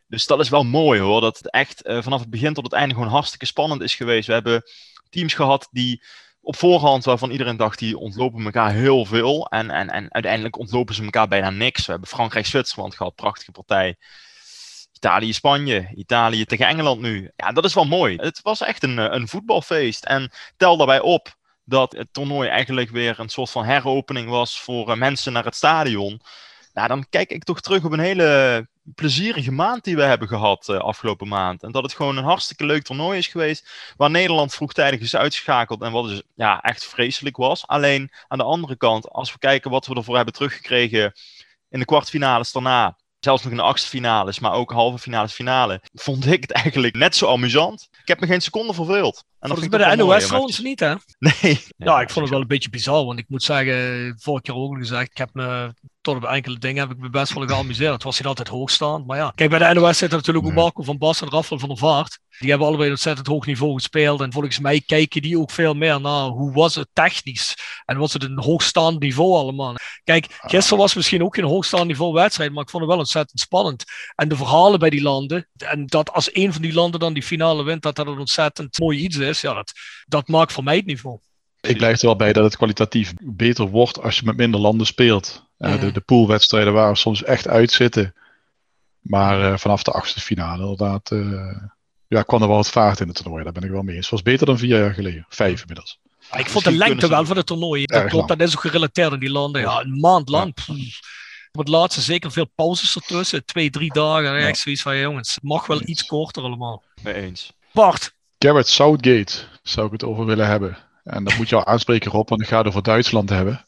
Dus dat is wel mooi hoor. Dat het echt eh, vanaf het begin tot het einde gewoon hartstikke spannend is geweest. We hebben teams gehad die op voorhand, waarvan iedereen dacht, die ontlopen elkaar heel veel. En, en, en uiteindelijk ontlopen ze elkaar bijna niks. We hebben Frankrijk-Zwitserland gehad, prachtige partij. Italië-Spanje, Italië tegen Engeland nu. Ja, dat is wel mooi. Het was echt een, eh, een voetbalfeest. En tel daarbij op dat het toernooi eigenlijk weer een soort van heropening was voor eh, mensen naar het stadion. Nou, dan kijk ik toch terug op een hele plezierige maand die we hebben gehad uh, afgelopen maand. En dat het gewoon een hartstikke leuk toernooi is geweest. Waar Nederland vroegtijdig is uitgeschakeld. En wat dus ja, echt vreselijk was. Alleen aan de andere kant, als we kijken wat we ervoor hebben teruggekregen in de kwartfinales daarna zelfs nog in de achtste finales, maar ook halve finales finale, vond ik het eigenlijk net zo amusant. Ik heb me geen seconde verveeld. En dat, bij de NOS trouwens niet, hè? Nee. Ja, ik vond het wel een beetje bizar, want ik moet zeggen, vorige keer ook al gezegd, ik heb me tot op enkele dingen heb ik me best wel geamuseerd. Het was niet altijd hoogstaand, maar ja. Kijk, bij de NOS zitten natuurlijk ook Marco van Bas en Rafael van der Vaart. Die hebben allebei ontzettend hoog niveau gespeeld. En volgens mij kijken die ook veel meer naar hoe was het technisch. En was het een hoogstaand niveau allemaal. Kijk, gisteren was misschien ook geen hoogstaand niveau wedstrijd, maar ik vond het wel ontzettend spannend. En de verhalen bij die landen. En dat als een van die landen dan die finale wint, dat dat een ontzettend mooi iets is. Ja, dat, dat maakt voor mij het niveau. Ik blijf er wel bij dat het kwalitatief beter wordt als je met minder landen speelt. Uh, de, de poolwedstrijden waren soms echt uitzitten. Maar uh, vanaf de achtste finale inderdaad uh, ja, kwam er wel wat vaart in het toernooi. Daar ben ik wel mee eens. Het was beter dan vier jaar geleden. Vijf inmiddels. Ja, ik vond de lengte wel van het toernooi. Dat klopt, dat is ook gerelateerd aan die landen. Ja, een maand lang. Ja. Op het laatste zeker veel pauzes ertussen. Twee, drie dagen. Ja. Echt zoiets van, jongens, het mag wel iets korter allemaal. Mee eens. Bart. Garrett Southgate zou ik het over willen hebben. En dat moet je al aanspreken op, want ik ga het over Duitsland hebben.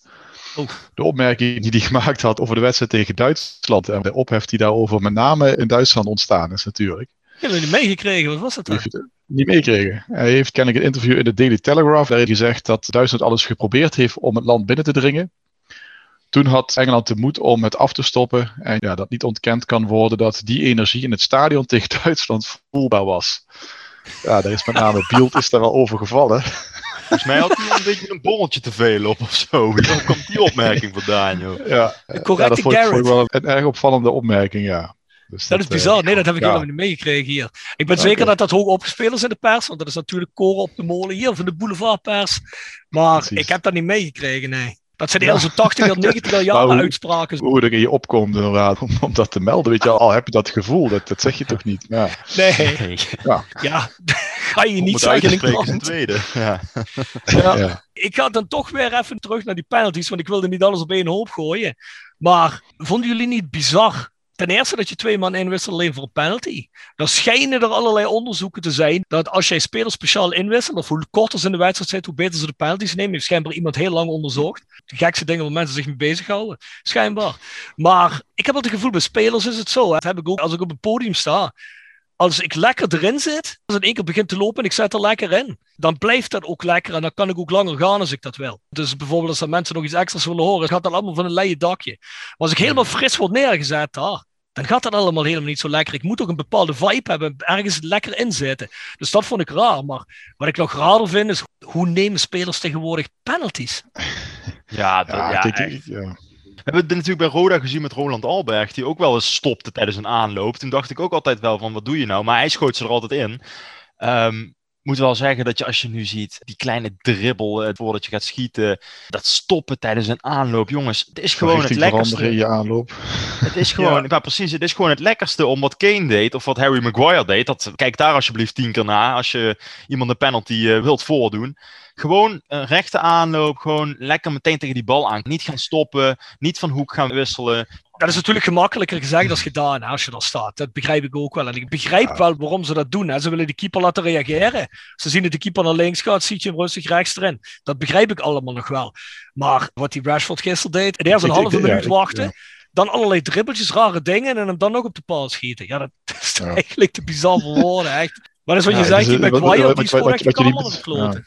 Oh. De opmerking die hij gemaakt had over de wedstrijd tegen Duitsland en de ophef die daarover met name in Duitsland ontstaan is natuurlijk. Ik heb het niet meegekregen, wat was dat dan? Niet meegekregen. Hij heeft kennelijk een interview in de Daily Telegraph waarin gezegd dat Duitsland alles geprobeerd heeft om het land binnen te dringen. Toen had Engeland de moed om het af te stoppen. En ja, dat niet ontkend kan worden dat die energie in het stadion tegen Duitsland voelbaar was. Ja, daar is met name Bielt is daar wel over gevallen. Volgens mij had hij een beetje een bolletje te veel op of zo. Dan komt die opmerking vandaan, joh. Ja, correcte ja, dat vond, Garrett. ik wel een erg opvallende opmerking, ja. Dus dat, dat, is bizar. Nee, dat heb ik ja. helemaal niet meegekregen hier. Ik ben zeker dat dat hoog opgespeeld is in de pers, want dat is natuurlijk koren op de molen hier van de boulevardpers. Maar Precies. ik heb dat niet meegekregen, nee. Dat zijn heel zo'n 80 of 90 jaar hoe, uitspraken. Hoe er in je opkomt inderdaad, om, om dat te melden. Weet je al, heb je dat gevoel? Dat, dat zeg je toch niet? Ja. Nee. Ja. ja. ga je niet zeggen in een tweede. Ja. ja. ja. Ik ga dan toch weer even terug naar die penalties, want ik wilde niet alles op één hoop gooien. Maar vonden jullie niet bizar Ten eerste dat je twee man inwisselt alleen voor penalty. Dan schijnen er allerlei onderzoeken te zijn dat als jij spelers speciaal inwisselt, of hoe korter ze in de wedstrijd zijn, hoe beter ze de penalties nemen. Heeft schijnbaar iemand heel lang onderzocht. De gekste dingen waar mensen zich mee bezighouden. Schijnbaar. Maar ik heb altijd het gevoel, bij spelers is het zo. Hè. Dat heb ik ook als ik op een podium sta. Als ik lekker erin zit, als het één keer begint te lopen en ik zet er lekker in, dan blijft dat ook lekker en dan kan ik ook langer gaan als ik dat wil. Dus bijvoorbeeld als er mensen nog iets extra's willen horen, gaat dat allemaal van een leien dakje. Maar als ik helemaal fris word neergezet daar, dan gaat dat allemaal helemaal niet zo lekker. Ik moet ook een bepaalde vibe hebben, ergens lekker inzitten. Dus dat vond ik raar. Maar wat ik nog raarder vind, is hoe nemen spelers tegenwoordig penalties? Ja, dat, ja, ja, ik, ja. We hebben het natuurlijk bij Roda gezien met Roland Alberg, die ook wel eens stopte tijdens een aanloop. Toen dacht ik ook altijd wel van, wat doe je nou? Maar hij schoot ze er altijd in. Um, moet wel zeggen dat je als je nu ziet, die kleine dribbel uh, voordat je gaat schieten, dat stoppen tijdens een aanloop, jongens, het is gewoon het lekkerste. in je aanloop. Het is gewoon, ja. precies, het is gewoon het lekkerste om wat Kane deed of wat Harry Maguire deed. Dat, kijk daar alsjeblieft tien keer na als je iemand een penalty uh, wilt voordoen. Gewoon een rechte aanloop, gewoon lekker meteen tegen die bal aan. Niet gaan stoppen, niet van hoek gaan wisselen dat is natuurlijk gemakkelijker gezegd dan gedaan als je er staat. Dat begrijp ik ook wel. En ik begrijp wel waarom ze dat doen. Hè. Ze willen de keeper laten reageren. Ze zien dat de keeper naar links gaat, ziet je hem rustig rechts erin. Dat begrijp ik allemaal nog wel. Maar wat die Rashford gisteren deed, en eerst een halve minuut wachten. Ja. Dan allerlei dribbeltjes, rare dingen en hem dan nog op de paal schieten. Ja, dat is ja. eigenlijk te bizar voor woorden, echt. Maar dat is wat je zegt, die McGuire, die is gewoon echt allemaal aan het kloten.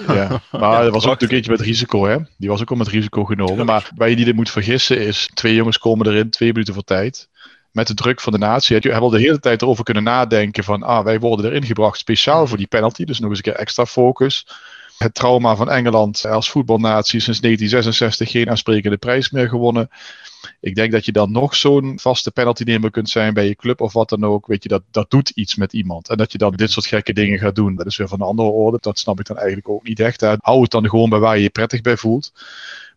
Ja, maar er was ook een eentje met risico, hè? Die was ook al met risico genomen. Maar waar je niet moet vergissen is: twee jongens komen erin, twee minuten voor tijd. Met de druk van de natie. Je hebt al de hele tijd erover kunnen nadenken: van ah, wij worden erin gebracht speciaal voor die penalty. Dus nog eens een keer extra focus. Het trauma van Engeland als voetbalnatie sinds 1966 geen aansprekende prijs meer gewonnen. Ik denk dat je dan nog zo'n vaste penaltynemer kunt zijn bij je club of wat dan ook. Weet je, dat, dat doet iets met iemand. En dat je dan dit soort gekke dingen gaat doen, dat is weer van een andere orde. Dat snap ik dan eigenlijk ook niet echt. Hè. Hou het dan gewoon bij waar je je prettig bij voelt.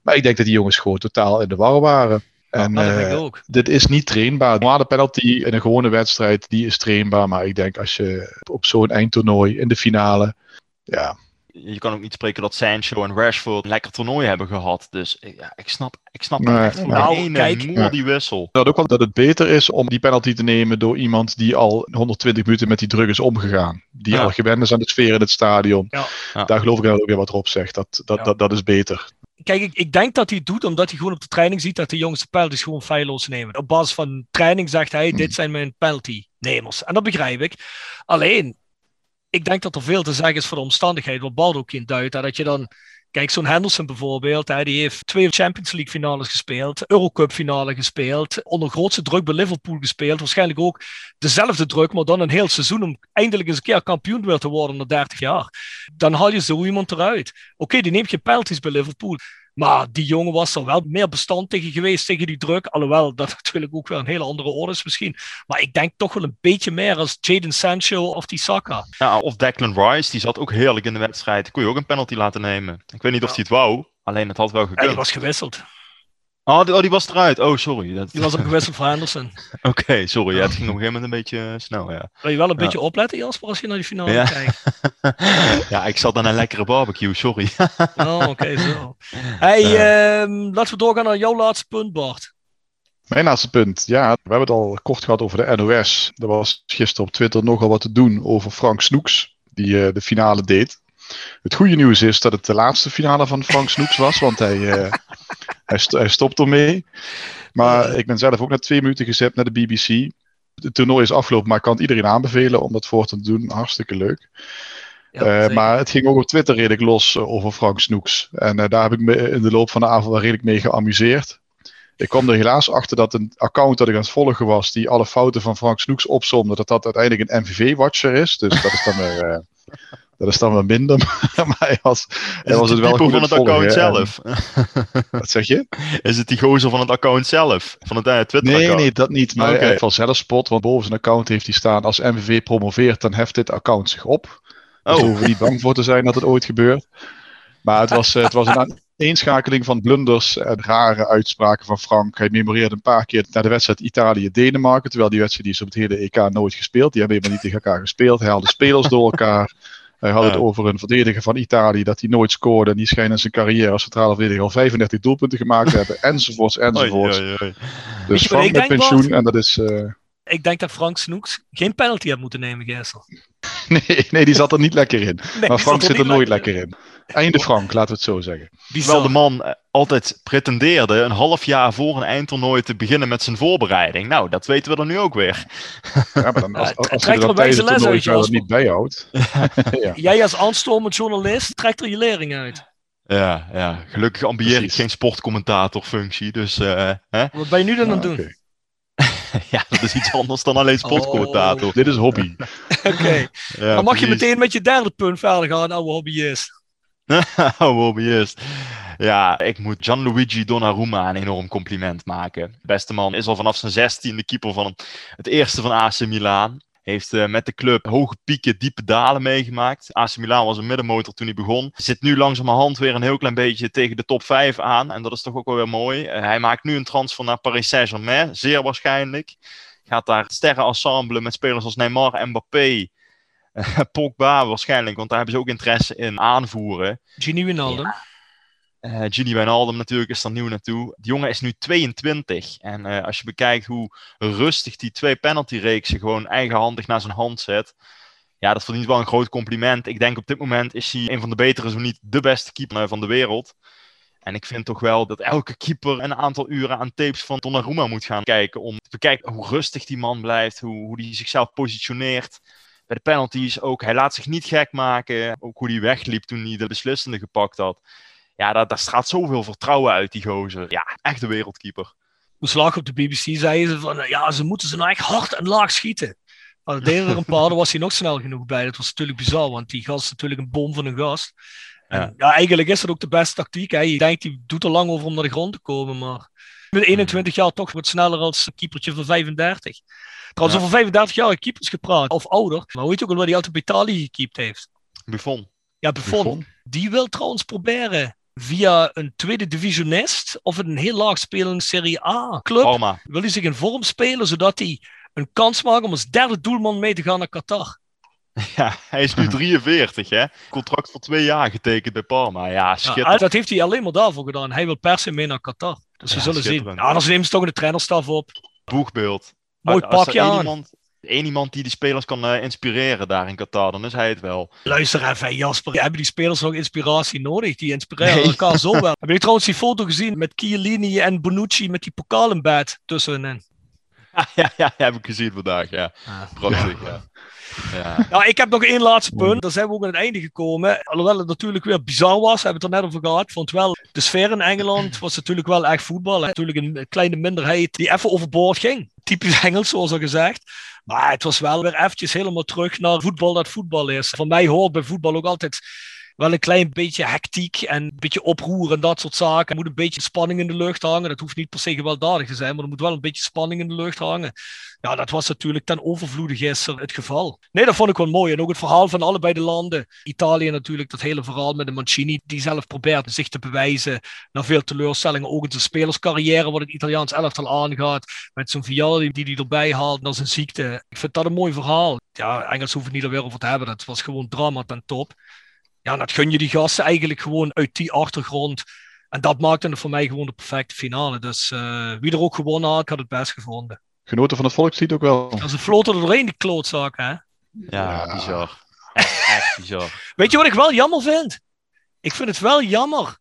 Maar ik denk dat die jongens gewoon totaal in de war waren. En eh, dit is niet trainbaar. Normaal de penalty in een gewone wedstrijd, die is trainbaar. Maar ik denk als je op zo'n eindtoernooi in de finale, ja, Je kan ook niet spreken dat Sancho en Rashford een lekker toernooi hebben gehad. Dus eh, ja, ik snap, ik snap Nee, echt voor nou, ene kijk. moer die wissel. dat ook wel dat het beter is om die penalty te nemen door iemand die al 120 minuten met die druk is omgegaan. Die Ja. al gewend is aan de sfeer in het stadion. Ja. Ja. Daar geloof ik dan ook weer wat Rob zegt. Dat, dat, Ja. dat, dat is beter. Kijk, ik, ik denk dat hij het doet omdat hij gewoon op de training ziet dat de jongens de penalties gewoon feilloos nemen. Op basis van training zegt hij, Hmm. dit zijn mijn penalty-nemers. En dat begrijp ik. Alleen, ik denk dat er veel te zeggen is voor de omstandigheid, wat Bart ook in duidt. hè, Dat je dan, kijk, zo'n Henderson bijvoorbeeld, hè, die heeft twee Champions League finales gespeeld, Eurocup finale gespeeld, onder grootste druk bij Liverpool gespeeld. Waarschijnlijk ook dezelfde druk, maar dan een heel seizoen om eindelijk eens een keer kampioen weer te worden na 30 jaar. Dan haal je zo iemand eruit. Oké, die neemt geen penalties bij Liverpool. Maar die jongen was er wel meer bestand tegen geweest, tegen die druk. Alhoewel dat natuurlijk ook wel een hele andere orde is misschien. Maar ik denk toch wel een beetje meer als Jaden Sancho of die Saka. Ja, of Declan Rice, die zat ook heerlijk in de wedstrijd. Kon je ook een penalty laten nemen. Ik weet niet of hij het wou, alleen het had wel Ja, die gekund. was gewisseld. Oh, die, oh, die was eruit. Oh, sorry. Dat- Die was ook gewisseld voor Henderson. Oké, sorry. Ja, het ging op een gegeven moment een beetje eh, snel, ja. Wil je wel een Ja. beetje opletten, Jasper, als je naar die finale Ja. kijkt? ja, ik zat aan een lekkere barbecue, sorry. Oh, oké, zo. Hey, ehm, laten we doorgaan naar jouw laatste punt, Bart. Mijn laatste punt. Ja, we hebben het al kort gehad over de NOS. Er was gisteren op Twitter nogal wat te doen over Frank Snoeks, die eh, de finale deed. Het goede nieuws is dat het de laatste finale van Frank Snoeks was, want hij, eh, hij, st- hij stopt ermee. Maar ik ben zelf ook na twee minuten gezet naar de BBC. Het toernooi is afgelopen, maar ik kan het iedereen aanbevelen om dat voor te doen. Hartstikke leuk. Ja, Eh, maar het ging ook op Twitter redelijk los eh, over Frank Snoeks. En daar heb ik me in de loop van de avond wel redelijk mee geamuseerd. Ik kwam er helaas achter dat een account dat ik aan het volgen was, die alle fouten van Frank Snoeks opzomde, dat dat uiteindelijk een MVV-watcher is. Dus dat is dan weer, dat is dan weer minder. maar hij was, hij was het wel goed van het account zelf? Wat zeg je? Is het die gozer van het account zelf? Van het eh, Nee, Twitter-account? nee, dat niet. Maar Oké. okay. van zelfspot, want boven zijn account heeft hij staan, als MVV promoveert, dan heft dit account zich op. Dus Oh. daar hoeven we niet bang voor te zijn dat het ooit gebeurt. Maar het was, eh, het was een eenschakeling van blunders en rare uitspraken van Frank. Hij memoreerde een paar keer naar de wedstrijd Italië-Denemarken. Terwijl die wedstrijd die is op het hele EK nooit gespeeld. Die hebben helemaal niet tegen elkaar gespeeld. Hij haalde spelers door elkaar. Hij had het over een verdediger van Italië dat hij nooit scoorde. En die schijnt in zijn carrière als centrale verdediger al 35 doelpunten gemaakt te hebben. Enzovoorts, enzovoorts. oei, oei. Weet Dus Frank ik met denk, pensioen. En dat is... eh, Ik denk dat Frank Snoeks geen penalty had moeten nemen gisteren. nee, nee, die zat er niet lekker in. Nee, Maar Frank zit er nooit lekker in. Einde Frank, laten we het zo zeggen. Terwijl de man eh, altijd pretendeerde een half jaar voor een eindtoernooi te beginnen met zijn voorbereiding. Nou, dat weten we dan nu ook weer. Ja, maar dan, als, als, trek je tijdens het toernooi niet bijhoudt. ja. Jij als aanstormend journalist trekt er je lering uit. Ja, ja. gelukkig ambieer ik geen sportcommentatorfunctie. Dus eh, hè? Wat ben je nu dan aan het Ah, doen? ja, dat is iets anders dan alleen sportcommentator. Dit is hobby. Oké. Ja, dan mag je meteen met je derde punt verder gaan, oude hobbyist. Oh, hobbyist. Ja, ik moet Gianluigi Donnarumma een enorm compliment maken. De beste man is al vanaf zijn zestiende keeper van het eerste van AC Milan. Heeft eh, met de club hoge pieken, diepe dalen meegemaakt. AC Milan was een middenmotor toen hij begon. Zit nu langzamerhand weer een heel klein beetje tegen de top 5 aan. En dat is toch ook wel weer mooi. Eh, hij maakt nu een transfer naar Paris Saint-Germain, zeer waarschijnlijk. Gaat daar sterrenensemble met spelers als Neymar Mbappé. Eh, Pogba waarschijnlijk, want daar hebben ze ook interesse in aanvoeren. Genie Wijnaldum. Eh Gini Wijnaldum natuurlijk is er nieuw naartoe. Die jongen is nu 22. En eh, als je bekijkt hoe rustig die twee penaltyreeksen gewoon eigenhandig naar zijn hand zet. Ja, dat verdient wel een groot compliment. Ik denk op dit moment is hij een van de betere, zo niet de beste keeper eh, van de wereld. En ik vind toch wel dat elke keeper een aantal uren aan tapes van Donnarumma moet gaan kijken. Om te bekijken hoe rustig die man blijft, hoe, hoe hij zichzelf positioneert. Bij de penalties ook. Hij laat zich niet gek maken. Ook hoe hij wegliep toen hij de beslissende gepakt had. Ja, daar, daar straalt zoveel vertrouwen uit, die gozer. Ja, echt de wereldkeeper. Slag op de BBC zeiden ze van, eh, ja, ze moeten ze nou echt hard en laag schieten. Maar dat deden er een paar, daar was hij nog snel genoeg bij. Dat was natuurlijk bizar, want die gast is natuurlijk een bom van een gast. En Ja. eigenlijk is dat ook de beste tactiek. Hè. Je denkt, die doet er lang over om naar de grond te komen, maar met 21 jaar toch wat sneller als een keepertje van 35. Trouwens, over 35 jaar keepers gepraat, of ouder. Maar hoe weet je ook al waar hij altijd bij Italië gekiept heeft? Buffon. Ja, Buffon. Buffon. Die wil trouwens proberen via een tweede divisionist of een heel laag spelende Serie A club. Parma. Wil hij zich in vorm spelen zodat hij een kans maakt om als derde doelman mee te gaan naar Qatar. Ja, hij is nu 43, hè? Contract voor twee jaar getekend bij Parma. Ja, Ja, schitterend. dat heeft hij alleen maar daarvoor gedaan. Hij wil per se mee naar Qatar. Dus we Ja, zullen zien. Ja, dan nemen ze toch een trainerstaf op. Boegbeeld. Mooi Als- als pakje er één aan. Iemand, één iemand die die spelers kan eh, inspireren daar in Qatar, dan is hij het wel. Luister even, Jasper. Hebben die spelers nog inspiratie nodig? Die inspireren Nee. elkaar zo wel. Hebben jullie trouwens die foto gezien met Chiellini en Bonucci met die pokaal in bed tussenin? ja, ja, ja, heb ik gezien vandaag, ja. Prachtig, ja. Ja. Ja, ik heb nog één laatste punt. Daar zijn we ook aan het einde gekomen. Alhoewel het natuurlijk weer bizar was, hebben we het er net over gehad. Vond wel, de sfeer in Engeland was natuurlijk wel echt voetbal. Hè. Natuurlijk een kleine minderheid die even overboord ging. Typisch Engels, zoals al gezegd. Maar het was wel weer eventjes helemaal terug naar voetbal dat voetbal is. Voor mij hoort bij voetbal ook altijd wel een klein beetje hectiek en een beetje oproer en dat soort zaken. Er moet een beetje spanning in de lucht hangen. Dat hoeft niet per se gewelddadig te zijn, maar er moet wel een beetje spanning in de lucht hangen. Ja, dat was natuurlijk ten overvloede gisteren het geval. Nee, dat vond ik wel mooi. En ook het verhaal van allebei de landen. Italië natuurlijk, dat hele verhaal met de Mancini, die zelf probeert zich te bewijzen. Na veel teleurstellingen, ook in zijn spelerscarrière, wat het Italiaans elftal aangaat. Met zo'n Vialli die hij erbij haalt na zijn ziekte. Ik vind dat een mooi verhaal. Ja, Engels hoeven het niet er weer over te hebben. Dat was gewoon drama ten top. Ja, dat gun je die gasten eigenlijk gewoon uit die achtergrond. En dat maakte het voor mij gewoon de perfecte finale. Dus eh, wie er ook gewonnen had, ik had het best gevonden. Genoten van het volkslied ook wel. Ja, ze floten er doorheen, die klootzaken, hè. ja, Ja. bizar. Echt, echt bizar. Weet je wat ik wel jammer vind? Ik vind het wel jammer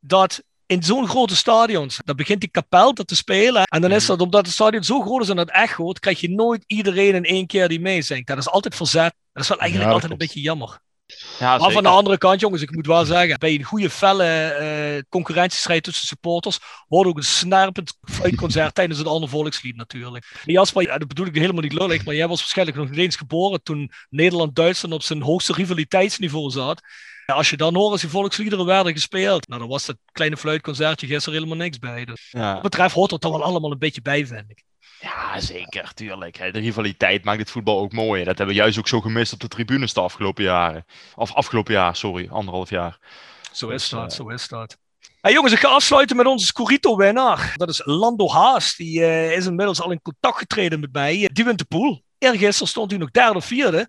dat in zo'n grote stadions, dan begint die kapel dat te spelen. En dan is dat, omdat het stadion zo groot is en het echoot, krijg je nooit iedereen in één keer die meezingt. Dat is altijd verzet. Dat is wel eigenlijk Ja, dat altijd een beetje jammer. Ja, Maar van de andere kant, jongens, ik moet wel zeggen, bij een goede felle eh, concurrentiestrijd tussen supporters, hoort ook een snerpend fluitconcert tijdens het andere volkslied natuurlijk. Jasper, ja, dat bedoel ik helemaal niet lullig, maar jij was waarschijnlijk nog niet eens geboren toen Nederland-Duitsland op zijn hoogste rivaliteitsniveau zat. Ja, als je dan hoort als die volksliederen werden gespeeld, nou dan was dat kleine fluitconcertje gisteren helemaal niks bij. Dus Ja. wat betreft hoort er toch wel allemaal een beetje bij, vind ik. Ja, zeker, tuurlijk. De rivaliteit maakt het voetbal ook mooi. Dat hebben we juist ook zo gemist op de tribunes de afgelopen jaren. Of afgelopen jaar, sorry, anderhalf jaar. Zo is Dus, dat, eh, zo is dat. Hey jongens, ik ga afsluiten met onze Scorito-winnaar. Dat is Lando Haas. Die eh, is inmiddels al in contact getreden met mij. Die wint de pool. Eergisteren stond hij nog derde of vierde.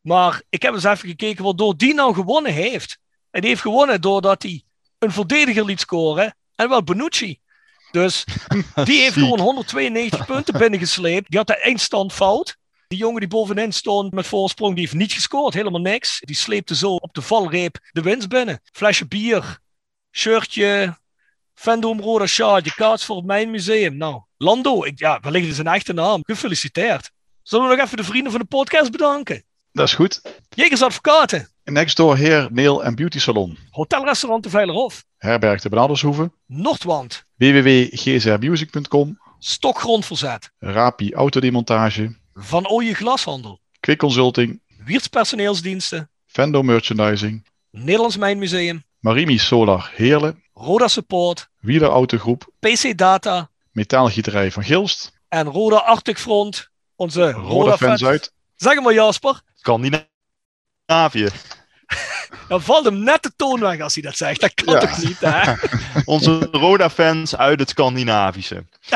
Maar ik heb eens even gekeken waardoor die nou gewonnen heeft. En die heeft gewonnen doordat hij een verdediger liet scoren. En wel Bonucci. Dus die heeft gewoon 192 punten binnengesleept. Die had de eindstand fout. Die jongen die bovenin stond met voorsprong, die heeft niet gescoord. Helemaal niks. Die sleepte zo op de valreep de winst binnen. Flesje bier, shirtje, Fandom Roda Sjaadje, kaarts voor het Mijn Museum. Nou, Lando, ik, ja, wellicht is een echte naam. Gefeliciteerd. Zullen we nog even de vrienden van de podcast bedanken? Dat is goed. Jekers Advocaten, Next door Hair, Nail en Beauty Salon. Hotelrestaurant de Veilerhof, Herberg de Benaldershoeve. Noordwand, www.gzrmusic.com. Stokgrondverzet, Rapi Autodemontage. Van Ooyen Glashandel, Quick Consulting. Wiertz Personeelsdiensten, Vendo Merchandising. Nederlands Mijnmuseum, Marimi Solar Heerlen. Roda Support, Wieler Autogroep. PC Data Metaalgieterij van Gilst. en Roda Arctic Front. Onze Roda Roda Fans uit. Zeg maar Jasper, Scandinavië. dan valt hem net de toon weg als hij dat zegt. Dat kan Ja. toch niet, hè? Onze Roda-fans uit het Scandinavische.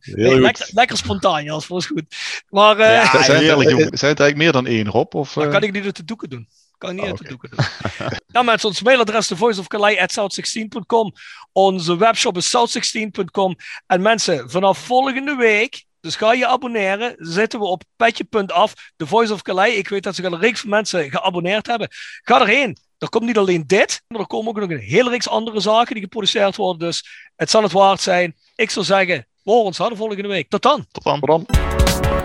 Heel Nee, lekker, lekker spontaan, Jasper, is goed. Maar eh, Ja, zijn, het, heerlijk, zijn het eigenlijk meer dan één, Rob? Of, dan eh, kan ik niet uit de doeken doen. Kan ik niet Oh, uit de doeken doen. nou mensen, ons mailadres is voiceofkalei.south16.com. Onze webshop is south16.com. En mensen, vanaf volgende week, dus ga je abonneren, zitten we op petje.af, de Voice of Calais. Ik weet dat zich al een reeks van mensen geabonneerd hebben. Ga erheen. Er komt niet alleen dit, maar er komen ook nog een hele reeks andere zaken die geproduceerd worden. Dus het zal het waard zijn. Ik zou zeggen, we horen ons hè, de volgende week. Tot dan. Tot dan. Tot dan.